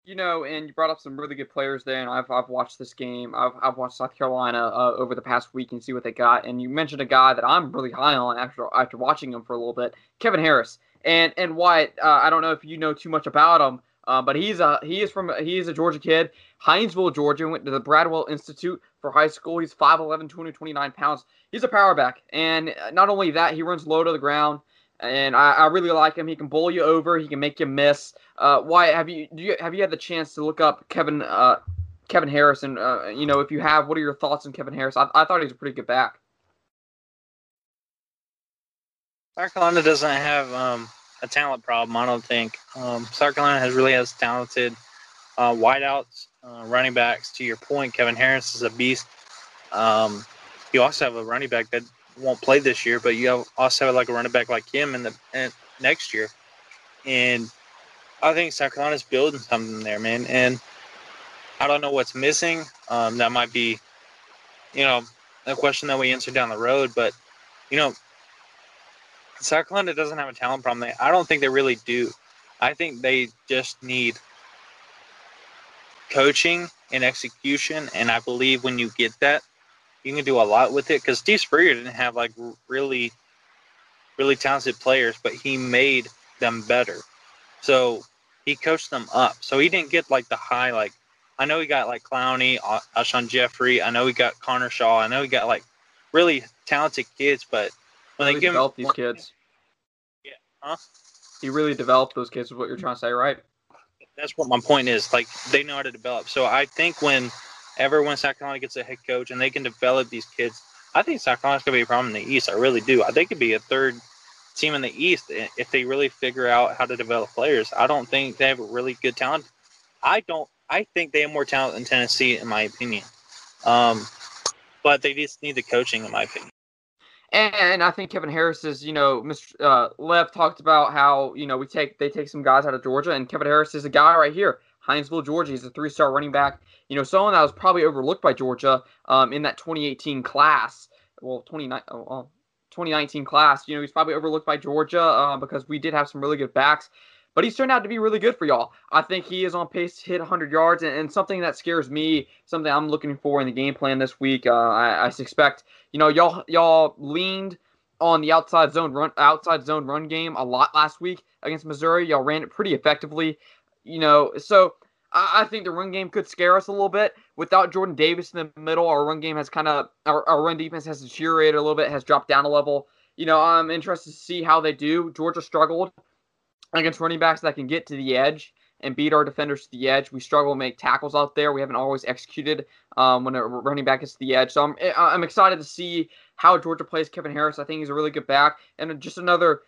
You know, and you brought up some really good players there, and I've, I've watched this game. I've, I've watched South Carolina uh, over the past week and see what they got. And you mentioned a guy that I'm really high on after after watching him for a little bit, Kevin Harris. And and Wyatt, uh, I don't know if you know too much about him, uh, but he's a he is from he is a Georgia kid, Hinesville, Georgia. Went to the Bradwell Institute for high school. He's 5'11", 229 pounds. He's a power back, and not only that, he runs low to the ground. And I, I really like him. He can bowl you over. He can make you miss. Uh, why have you do you have you had the chance to look up Kevin uh, Kevin Harris? And uh, you know, if you have, what are your thoughts on Kevin Harris? I, I thought he was a pretty good back. South Carolina doesn't have um, a talent problem. I don't think um, South Carolina has really has talented uh, wideouts, uh, running backs. To your point, Kevin Harris is a beast. Um, you also have a running back that won't play this year, but you have also have like a running back like him in the in next year. And I think South Carolina's building something there, man. And I don't know what's missing. Um, that might be, you know, a question that we answer down the road. But you know, South Carolina doesn't have a talent problem. I don't think they really do. I think they just need coaching and execution, and I believe when you get that, you can do a lot with it. Because Steve Spurrier didn't have like really, really talented players, but he made them better. So he coached them up. So he didn't get like the high like. I know he got like Clowney, Alshon Jeffery. I know he got Connor Shaw. I know he got like really talented kids, but when really they give develop these kids. Yeah. Huh? He really developed those kids. Is what you're trying to say, right? That's what my point is. Like they know how to develop. So I think when everyone South Carolina gets a head coach and they can develop these kids, I think South Carolina's gonna be a problem in the East. I really do. I think it could be a third team in the East if they really figure out how to develop players. I don't think they have a really good talent. I don't. I think they have more talent than Tennessee, in my opinion. Um, but they just need the coaching, in my opinion. And I think Kevin Harris is, you know, Mr. Uh, Lev talked about how you know we take they take some guys out of Georgia, and Kevin Harris is a guy right here, Hinesville, Georgia. He's a three-star running back. You know, someone that was probably overlooked by Georgia um, in that 2018 class. Well, 29, oh, well, 2019 class. You know, he's probably overlooked by Georgia uh, because we did have some really good backs. But he's turned out to be really good for y'all. I think he is on pace to hit 100 yards, and, and something that scares me, something I'm looking for in the game plan this week. Uh, I, I suspect you know, y'all y'all leaned on the outside zone run outside zone run game a lot last week against Missouri. Y'all ran it pretty effectively. You know, so I, I think the run game could scare us a little bit. Without Jordan Davis in the middle, our run game has kind of our, our run defense has deteriorated a little bit, has dropped down a level. You know, I'm interested to see how they do. Georgia struggled against running backs that can get to the edge and beat our defenders to the edge. We struggle to make tackles out there. We haven't always executed um, when a running back gets to the edge. So I'm eh, I'm excited to see how Georgia plays Kevin Harris. I think he's a really good back, and just another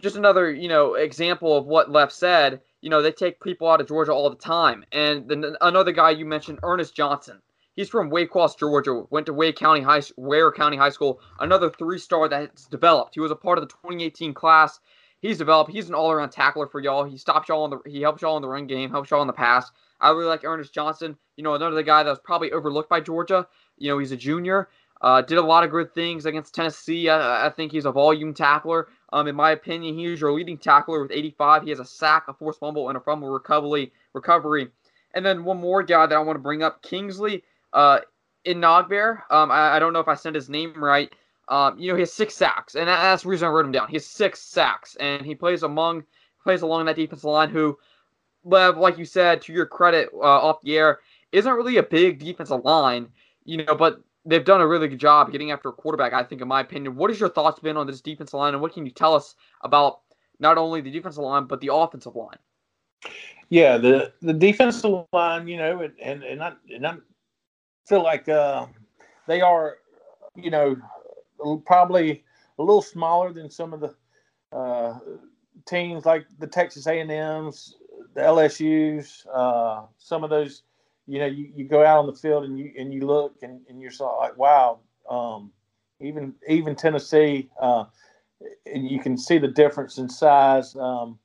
just another you know example of what Lev said. You know they take people out of Georgia all the time, and then another guy you mentioned, Ernest Johnson. He's from Waycross, Georgia. Went to Wade County High, Ware County High School. Another three-star that's developed. He was a part of the 2018 class. He's developed. He's an all-around tackler for y'all. He stops y'all in the. He helps y'all in the run game. Helps y'all in the pass. I really like Ernest Johnson. You know, another guy that was probably overlooked by Georgia. You know, he's a junior. Uh, did a lot of good things against Tennessee. I, I think he's a volume tackler. Um, in my opinion, he is your leading tackler with 85. He has a sack, a forced fumble, and a fumble recovery. Recovery. And then one more guy that I want to bring up, Kingsley uh, Enagbare. Um, I, I don't know if I said his name right. Um, you know, he has six sacks, and that's the reason I wrote him down. He has six sacks, and he plays among plays along that defensive line. Who, like you said, to your credit, uh, off the air, isn't really a big defensive line. You know, but they've done a really good job getting after a quarterback, I think, in my opinion. What has your thoughts been on this defensive line, and what can you tell us about not only the defensive line but the offensive line? Yeah, the the defensive line, you know, and and, and I and I feel like uh, they are, you know, probably a little smaller than some of the uh, teams like the Texas A and M's, the LSU's, uh, some of those you know, you, you go out on the field and you and you look and, and you're of like, wow, um, even even Tennessee, uh, and you can see the difference in size. Um,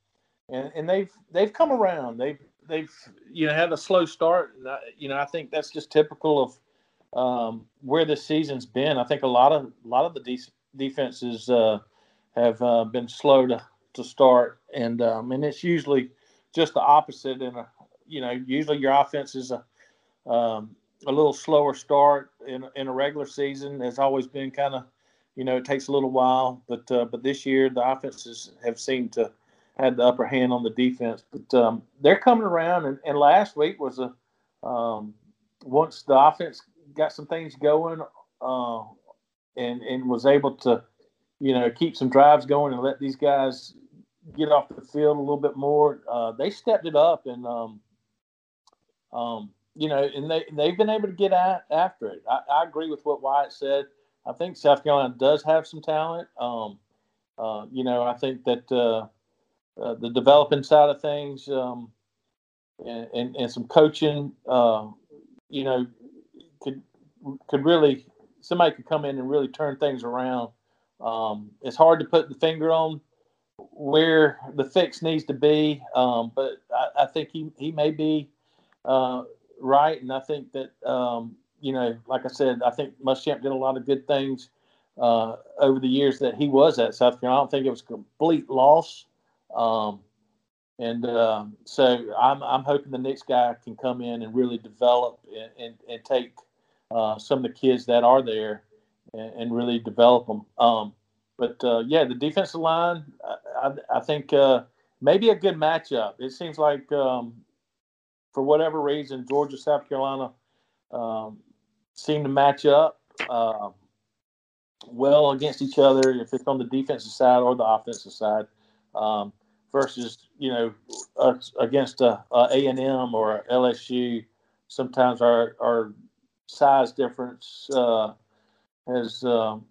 and, and they've they've come around. They've they've you know had a slow start. And, you know, I think that's just typical of um, where this season's been. I think a lot of a lot of the de- defenses uh, have uh, been slow to, to start, and um, and it's usually just the opposite in a you know, usually your offense is a um, a little slower start in in a regular season. Has always been kind of, you know, it takes a little while, but uh, but this year the offenses have seemed to had the upper hand on the defense. But um, they're coming around, and, and last week was a um, once the offense got some things going, uh, and and was able to, you know, keep some drives going and let these guys get off the field a little bit more. Uh, they stepped it up, and um, um, you know, and they they've been able to get at, after it. I, I, agree with what Wyatt said. I think South Carolina does have some talent. Um, uh, you know, I think that uh, uh, the developing side of things um, and, and, and some coaching, uh, you know, could could really somebody could come in and really turn things around. Um, it's hard to put the finger on where the fix needs to be, um, but I, I, think he he may be uh, right. And I think that, um, you know, like I said, I think Muschamp did a lot of good things uh, over the years that he was at South Carolina. I don't think it was a complete loss. Um, and uh, so I'm, I'm hoping the next guy can come in and really develop and, and, and take uh, some of the kids that are there and, and really develop them. Um, but uh, yeah, the defensive line, I, I, I think uh, maybe a good matchup. It seems like um, for whatever reason, Georgia, South Carolina um, seem to match up uh, well against each other if it's on the defensive side or the offensive side. Um, versus you know against a A and M or a LSU, sometimes our our size difference uh, has um,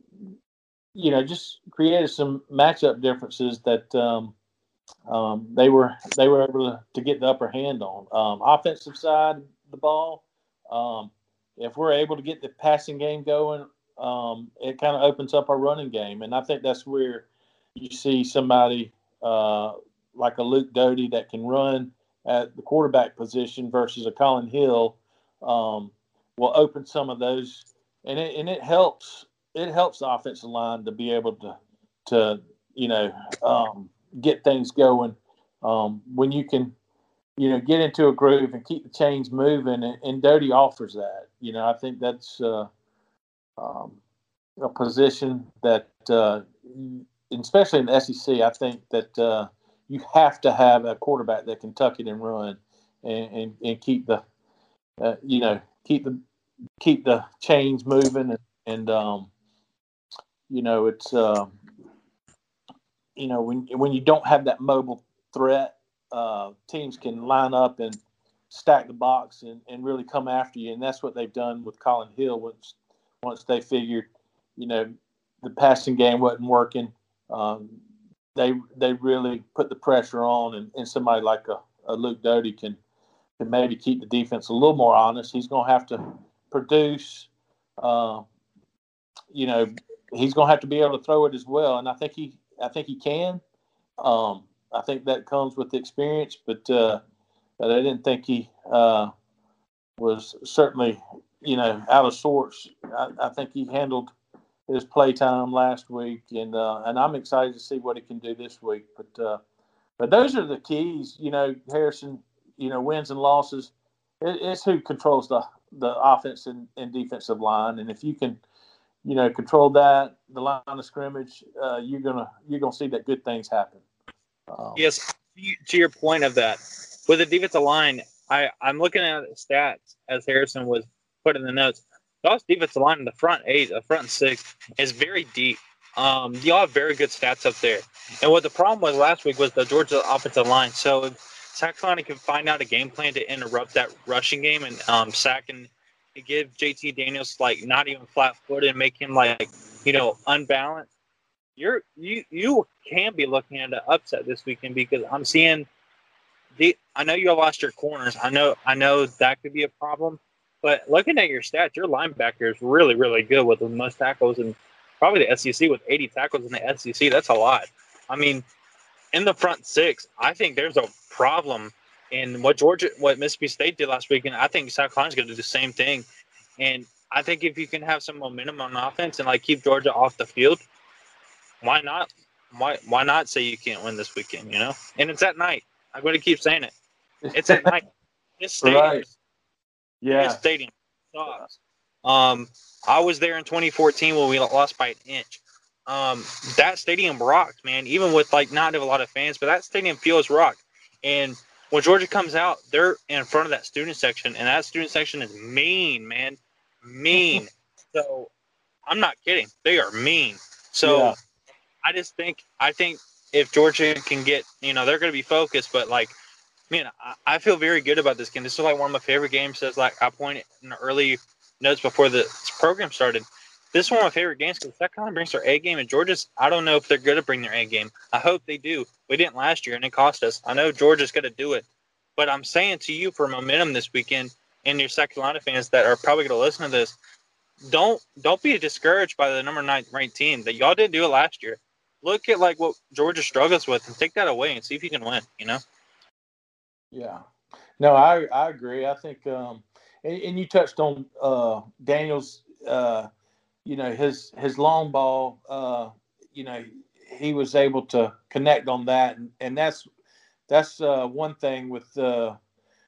you know just created some matchup differences that um, um, they were they were able to, get the upper hand on. Um, offensive side of the ball, um, if we're able to get the passing game going, it kind of opens up our running game, and I think that's where you see somebody uh, like a Luke Doty that can run at the quarterback position versus a Collin Hill um, will open some of those, and it and it helps it helps the offensive line to be able to to you know um, get things going. Um, when you can, you know, get into a groove and keep the chains moving, and, and Doty offers that. You know, I think that's uh, um, a position that, uh, especially in the SEC, I think that uh, you have to have a quarterback that can tuck it and run, and and, and keep the, uh, you know, keep the keep the chains moving, and, and um, you know, it's. Uh, you know, when when you don't have that mobile threat, uh, teams can line up and stack the box and, and really come after you. And that's what they've done with Collin Hill once once they figured, you know, the passing game wasn't working. Um, they they really put the pressure on, and, and somebody like a, a Luke Doty can can maybe keep the defense a little more honest. He's going to have to produce. Uh, you know, he's going to have to be able to throw it as well, and I think he, I think he can. Um, I think that comes with the experience, but uh, but I didn't think he uh, was certainly, you know, out of sorts. I, I think he handled his play time last week, and uh, and I'm excited to see what he can do this week. But uh, but those are the keys. You know, Harrison. You know, wins and losses. It, it's who controls the the offense and, and defensive line, and if you can, you know, control that the line of scrimmage, uh, you're gonna you're gonna see that good things happen. Um, yes, to your point of that with the defensive line, I I'm looking at the stats as Harrison was put in the notes. Y'all's defensive line in the front eight, the front six is very deep. Um, y'all have very good stats up there. And what the problem was last week was the Georgia offensive line. So South can find out a game plan to interrupt that rushing game and um, sack and give JT Daniels like not even flat footed and make him like you know unbalanced, you're you you can be looking at an upset this weekend because I'm seeing the I know you lost your corners. I know I know that could be a problem. But looking at your stats, your linebacker is really, really good with the most tackles and probably the SEC with 80 tackles in the SEC. That's a lot. I mean, in the front six, I think there's a problem in what Georgia, what Mississippi State did last week, and I think South Carolina's going to do the same thing. And I think if you can have some momentum on offense and like keep Georgia off the field, why not? Why why not say you can't win this weekend? You know, and it's at night. I'm going to keep saying it. It's at night. This stadium right. Yeah. stadium sucks. Um, I was there in 2014 when we lost by an inch. Um, that stadium rocked, man. Even with like not a lot of fans, but that stadium feels rocked. And when Georgia comes out, they're in front of that student section, and that student section is mean, man, mean. so I'm not kidding; they are mean. So yeah. I just think I think if Georgia can get, you know, they're going to be focused, but like man, I, I, feel very good about this game. This is like one of my favorite games. As like I pointed in the early notes before the program started. This is one of my favorite games because that kind of brings their A game. And Georgia's, I don't know if they're going to bring their A game. I hope they do. We didn't last year and it cost us. I know Georgia's going to do it. But I'm saying to you for momentum this weekend and your South Carolina fans that are probably going to listen to this, don't don't be discouraged by the number nine ranked team that y'all didn't do it last year. Look at like what Georgia struggles with and take that away and see if you can win. You know. Yeah. No, I I agree. I think um and, and you touched on uh Daniels uh you know his his long ball uh you know he was able to connect on that. And, and that's that's uh one thing with uh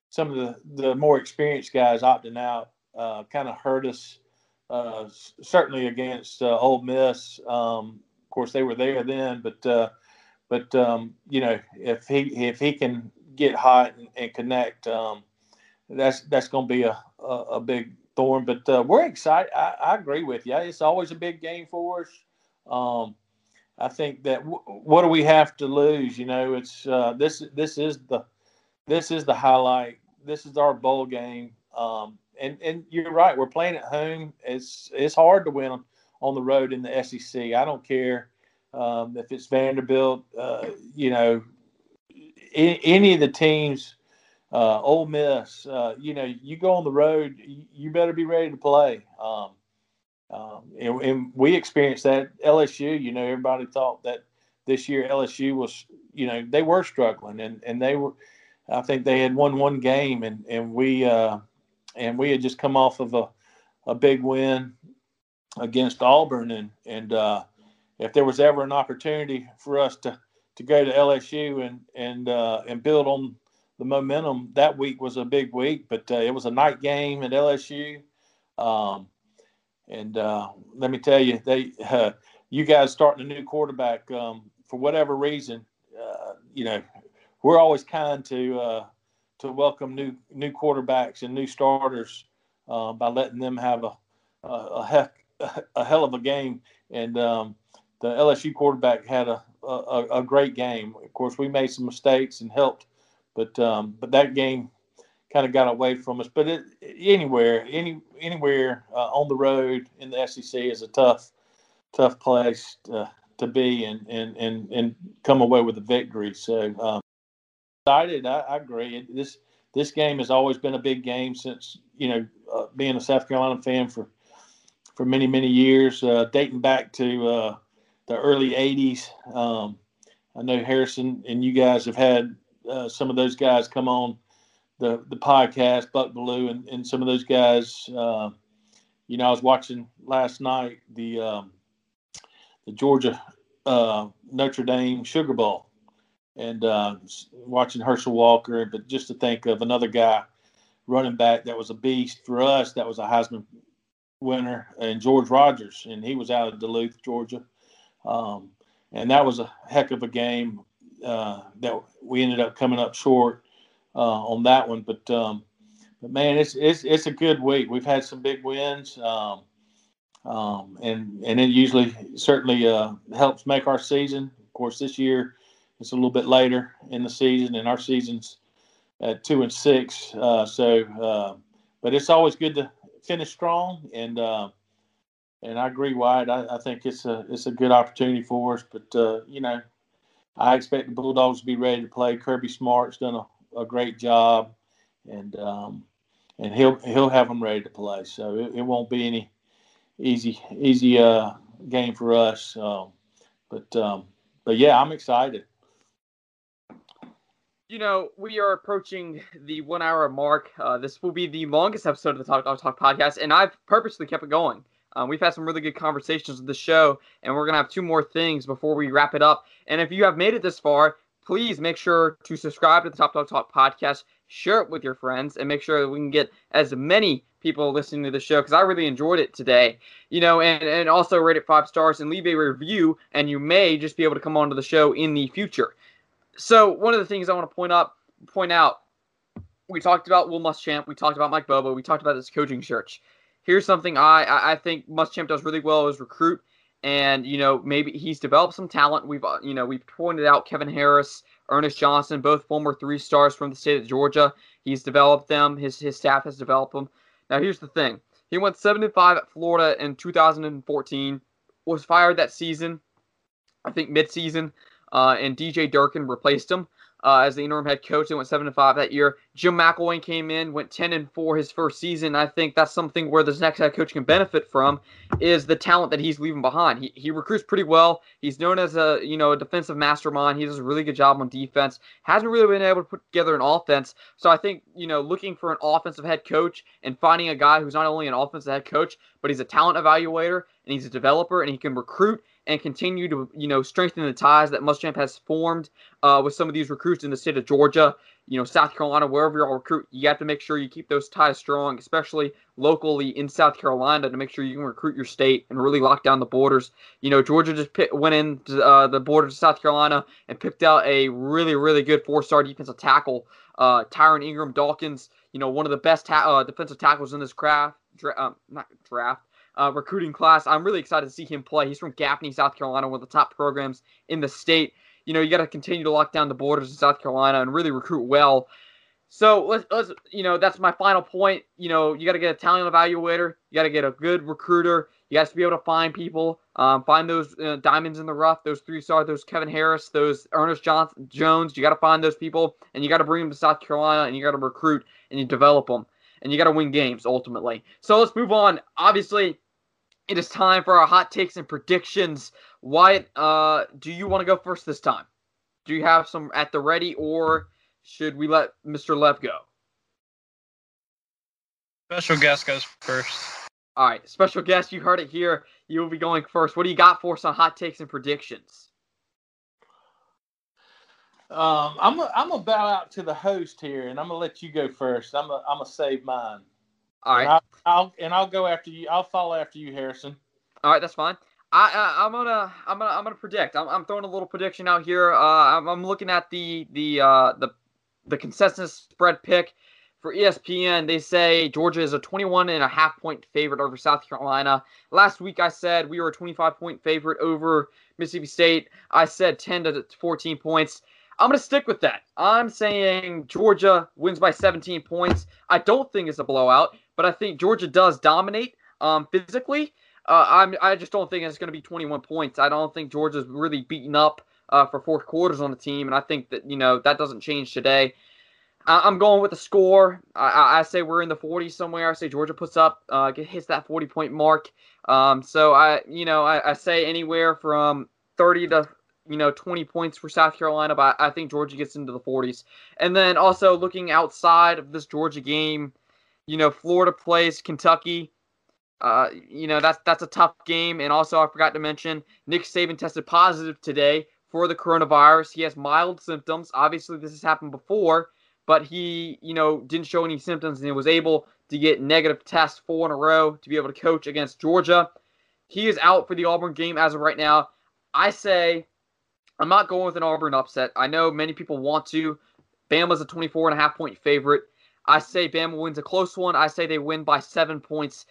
some of the the more experienced guys opting out uh kind of hurt us uh certainly against uh, Ole Miss. Um of course they were there then but uh but um, you know if he if he can get hot and, and connect, um, that's that's going to be a, a, a, big But uh, we're excited. I, I, agree with you. It's always a big game for us. Um, I think that w- what do we have to lose? You know, it's uh, this this is the this is the highlight. This is our bowl game. Um, and and you're right. We're playing at home. It's it's hard to win on, the road in the SEC. I don't care um, if it's Vanderbilt. Uh, you know, any of the teams, uh, Ole Miss, uh, you know, you go on the road, you better be ready to play. Um, um, and, and, we experienced that LSU. You know, everybody thought that this year LSU was, you know, they were struggling, and and they were. I think they had won one game, and and we uh, and we had just come off of a a big win against Auburn, and and uh, if there was ever an opportunity for us to to go to LSU and and uh, and build on the momentum. That week was a big week, but uh, it was a night game at LSU. Um, and uh, let me tell you, they uh, you guys starting a new quarterback um, for whatever reason. Uh, you know, we're always kind to uh, to welcome new new quarterbacks and new starters by letting them have a a, a heck a hell of a game. And um, the LSU quarterback had a, a, a, great game. Of course, we made some mistakes and helped, but um, but that game kind of got away from us. But it, anywhere, any anywhere uh, on the road in the SEC is a tough tough place to, to be and, and and and come away with a victory. So um, excited. I, I agree. This this game has always been a big game since you know uh, being a South Carolina fan for for many many years, uh, dating back to uh, the early '80s. Um, I know Harrison and you guys have had uh, some of those guys come on the the podcast, Buck Belue, and, and some of those guys. Uh, you know, I was watching last night the um, the Georgia uh, Notre Dame Sugar Bowl, and uh, watching Herschel Walker. But just to think of another guy running back that was a beast for us, that was a Heisman winner, and George Rogers, and he was out of Duluth, Georgia. Um, and that was a heck of a game uh, that we ended up coming up short uh, on that one. But um, but man, it's it's it's a good week. We've had some big wins, um, um, and and it usually certainly uh, helps make our season. Of course, this year it's a little bit later in the season, and our season's at two and six. Uh, so, uh, but it's always good to finish strong, and uh, and I agree, Wyatt. I, I, think it's a it's a good opportunity for us. But uh, you know, I expect the Bulldogs to be ready to play. Kirby Smart's done a, a great job, and um, and he'll he'll have them ready to play. So it, it won't be any easy easy uh, game for us. Um, but um, but yeah, I'm excited. You know, we are approaching the one hour mark. Uh, this will be the longest episode of the Top Dawg Talk podcast, and I've purposely kept it going. Um, we've had some really good conversations with the show, and we're going to have two more things before we wrap it up. And if you have made it this far, please make sure to subscribe to the Top Dawg Talk podcast, share it with your friends, and make sure that we can get as many people listening to the show because I really enjoyed it today. You know, and, and also rate it five stars and leave a review, and you may just be able to come onto the show in the future. So, one of the things I want to point up, point out, we talked about Will Muschamp, we talked about Mike Bobo, we talked about this coaching search here's something I I think Muschamp does really well is recruit, and you know maybe he's developed some talent. We've uh, you know we've pointed out Kevin Harris, Ernest Johnson, both former three stars from the state of Georgia. He's developed them. His his staff has developed them. Now here's the thing: he went 75 at Florida in 2014. Was fired that season, I think midseason, uh, and DJ Durkin replaced him uh, as the interim head coach. They went seven and five that year. Jim McElwain came in, went ten and four his first season. I think that's something where this next head coach can benefit from is the talent that he's leaving behind. He, he recruits pretty well. He's known as a you know a defensive mastermind. He does a really good job on defense. Hasn't really been able to put together an offense. So I think you know looking for an offensive head coach and finding a guy who's not only an offensive head coach but he's a talent evaluator and he's a developer and he can recruit and continue to you know strengthen the ties that Muschamp has formed uh, with some of these recruits in the state of Georgia, you know South Carolina, wherever you all recruit, you have to make sure you keep those ties strong, especially locally in South Carolina, to make sure you can recruit your state and really lock down the borders. You know Georgia just pick, went in uh, the border to South Carolina and picked out a really really good four-star defensive tackle, uh, Tyrion Ingram Dawkins. You know one of the best ta- uh, defensive tackles in this craft, dra- um, not draft uh, recruiting class. I'm really excited to see him play. He's from Gaffney, South Carolina, one of the top programs in the state. You know, you got to continue to lock down the borders in South Carolina and really recruit well. So let's, let's you know, that's my final point. You know, you got to get a talent evaluator. You got to get a good recruiter. You got to be able to find people, um, find those uh, diamonds in the rough, those three stars, those Kevin Harris, those Ernest Johnson, Jones. You got to find those people, and you got to bring them to South Carolina, and you got to recruit and you develop them and you got to win games ultimately. So let's move on. Obviously, it is time for our hot takes and predictions. Wyatt, uh, do you want to go first this time? Do you have some at the ready, or should we let Mr. Lev go? Special guest goes first. All right, special guest, you heard it here. You will be going first. What do you got for us on hot takes and predictions? Um, I'm a, I'm gonna bow out to the host here, and I'm gonna let you go first. I'm a, I'm gonna save mine. All right, and I'll, and I'll go after you. I'll follow after you, Harrison. All right, that's fine. I, I am gonna I'm gonna I'm gonna predict. I'm, I'm throwing a little prediction out here. Uh, I'm, I'm looking at the the uh the the consensus spread pick for ESPN. They say Georgia is a 21 and a half point favorite over South Carolina. Last week I said we were a 25 point favorite over Mississippi State. I said 10 to 14 points. I'm going to stick with that. I'm saying Georgia wins by 17 points. I don't think it's a blowout, but I think Georgia does dominate um, physically. Uh, I'm, I just don't think it's going to be 21 points. I don't think Georgia's really beaten up uh, for fourth quarters on the team, and I think that you know that doesn't change today. I, am going with the score. I, I, say we're in the 40s somewhere. I say Georgia puts up, uh, hits that 40 point mark. Um, so I, you know, I, I say anywhere from 30 to you know 20 points for South Carolina, but I think Georgia gets into the 40s. And then also looking outside of this Georgia game, you know, Florida plays Kentucky. Uh, you know that's that's a tough game. And also I forgot to mention Nick Saban tested positive today for the coronavirus. He has mild symptoms. Obviously, this has happened before, but he, you know, didn't show any symptoms and was able to get negative tests four in a row to be able to coach against Georgia. He is out for the Auburn game as of right now. I say I'm not going with an Auburn upset. I know many people want to. Bama's a 24 and a half point favorite. I say Bama wins a close one. I say they win by seven points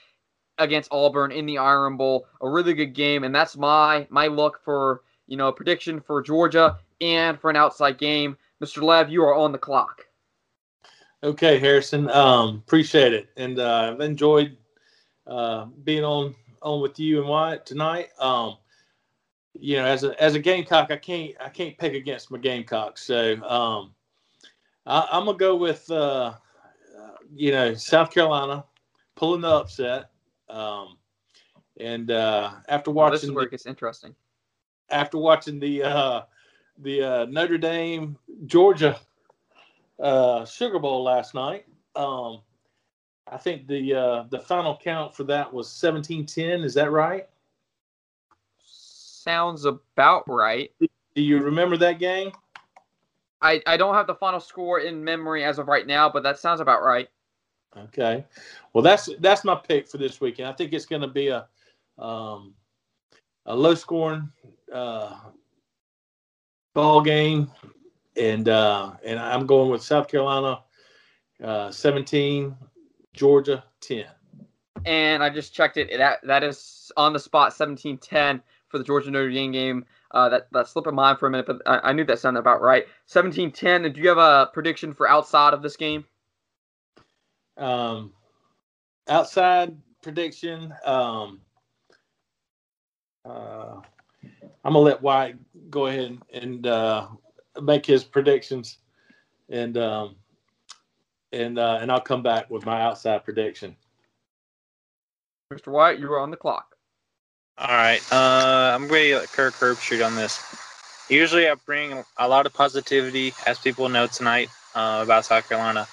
against Auburn in the Iron Bowl. A really good game, and that's my my look for you know prediction for Georgia and for an outside game. Mr. Lev, you are on the clock. Okay, Harrison. Um, appreciate it, and uh, I've enjoyed uh, being on on with you and Wyatt tonight. Um, you know, as a as a Gamecock, I can't I can't pick against my Gamecocks, so um, I, am gonna go with uh, you know South Carolina pulling the upset. Um, and uh, after watching, this is where the, it gets interesting. After watching the uh, the uh, Notre Dame Georgia uh, Sugar Bowl last night. Um, I think the uh, the final count for that was seventeen ten. Is that right? Sounds about right. Do you remember that game? I, I don't have the final score in memory as of right now, but that sounds about right. Okay, well that's that's my pick for this weekend. I think it's going to be a um, a low scoring uh, ball game and uh, and I'm going with South Carolina uh, 17, Georgia 10. And I just checked it. That that is on the spot 17-10 for the Georgia Notre Dame game. Uh, that that slipped my mind for a minute, but I, I knew that sounded about right. 17-10. And do you have a prediction for outside of this game? Um, outside prediction. Um, uh, I'm gonna let Wyatt go ahead and uh, make his predictions, and um, and uh, and I'll come back with my outside prediction. Mr. Wyatt, you are on the clock. All right, uh, I'm ready to let Kirk Herbstreit on this. Usually, I bring a lot of positivity, as people know tonight, uh, about South Carolina.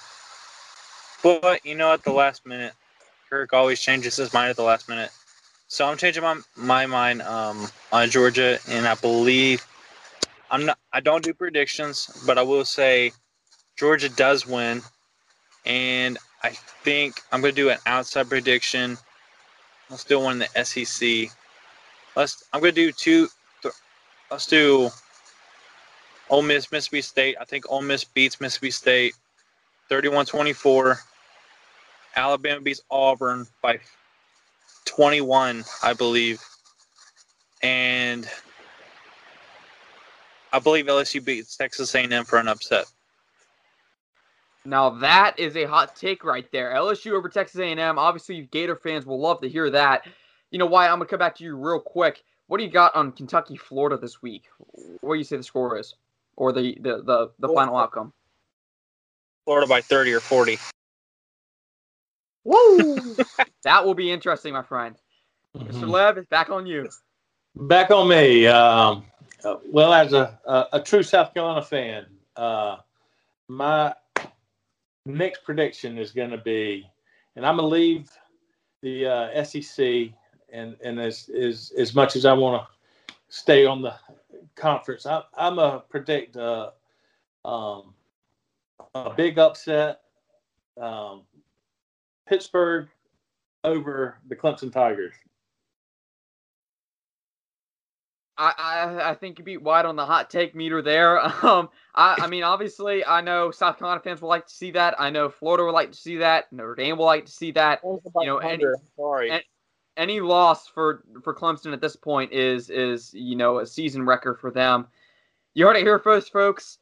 But you know, at the last minute, Kirk always changes his mind at the last minute. So I'm changing my my mind um, on Georgia, and I believe I'm not. I don't do predictions, but I will say Georgia does win, and I think I'm going to do an outside prediction. Let's still one in the SEC. Let's. I'm to do two. Th- let's do Ole Miss, Mississippi State. I think Ole Miss beats Mississippi State 31-24. Alabama beats Auburn by 21, I believe. And I believe LSU beats Texas A&M for an upset. Now that is a hot take right there. LSU over Texas A&M. Obviously, Gator fans will love to hear that. You know why? I'm gonna come back to you real quick. What do you got on Kentucky, Florida this week? What do you say the score is, or the the the, the final outcome? Florida by 30 or 40. Woo! that will be interesting, my friend. Mm-hmm. Mr. Lev, it's back on you. Back on me. Um, uh, well, as a, a, a, true South Carolina fan, uh, my next prediction is going to be, and I'm going to leave the uh, SEC, and and as, as as much as I want to stay on the conference, I, I'm going to predict uh, um, a big upset. Um, Pittsburgh over the Clemson Tigers. I, I, I think you beat Wyatt on the hot take meter there. Um, I, I mean, obviously, I know South Carolina fans would like to see that. I know Florida would like to see that. Notre Dame would like to see that. You know, any, sorry, any, any loss for for Clemson at this point is is you know a season record for them. You heard it here first, folks.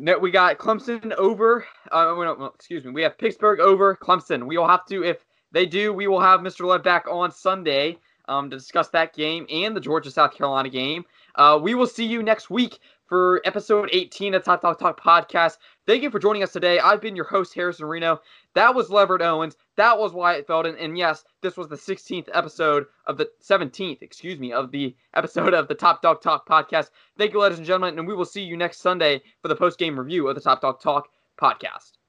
No, we got Clemson over. Uh, well, excuse me. We have Pittsburgh over Clemson. We will have to, if they do, we will have Mr. Lev back on Sunday um, to discuss that game and the Georgia South Carolina game. Uh, we will see you next week for episode 18 of Top Dawg Talk podcast. Thank you for joining us today. I've been your host, Harrison Reno. That was Leverett Owens. That was Wyatt Fielden. And yes, this was the 16th episode of the 17th, excuse me, of the episode of the Top Dawg Talk podcast. Thank you, ladies and gentlemen, and we will see you next Sunday for the post game review of the Top Dawg Talk podcast.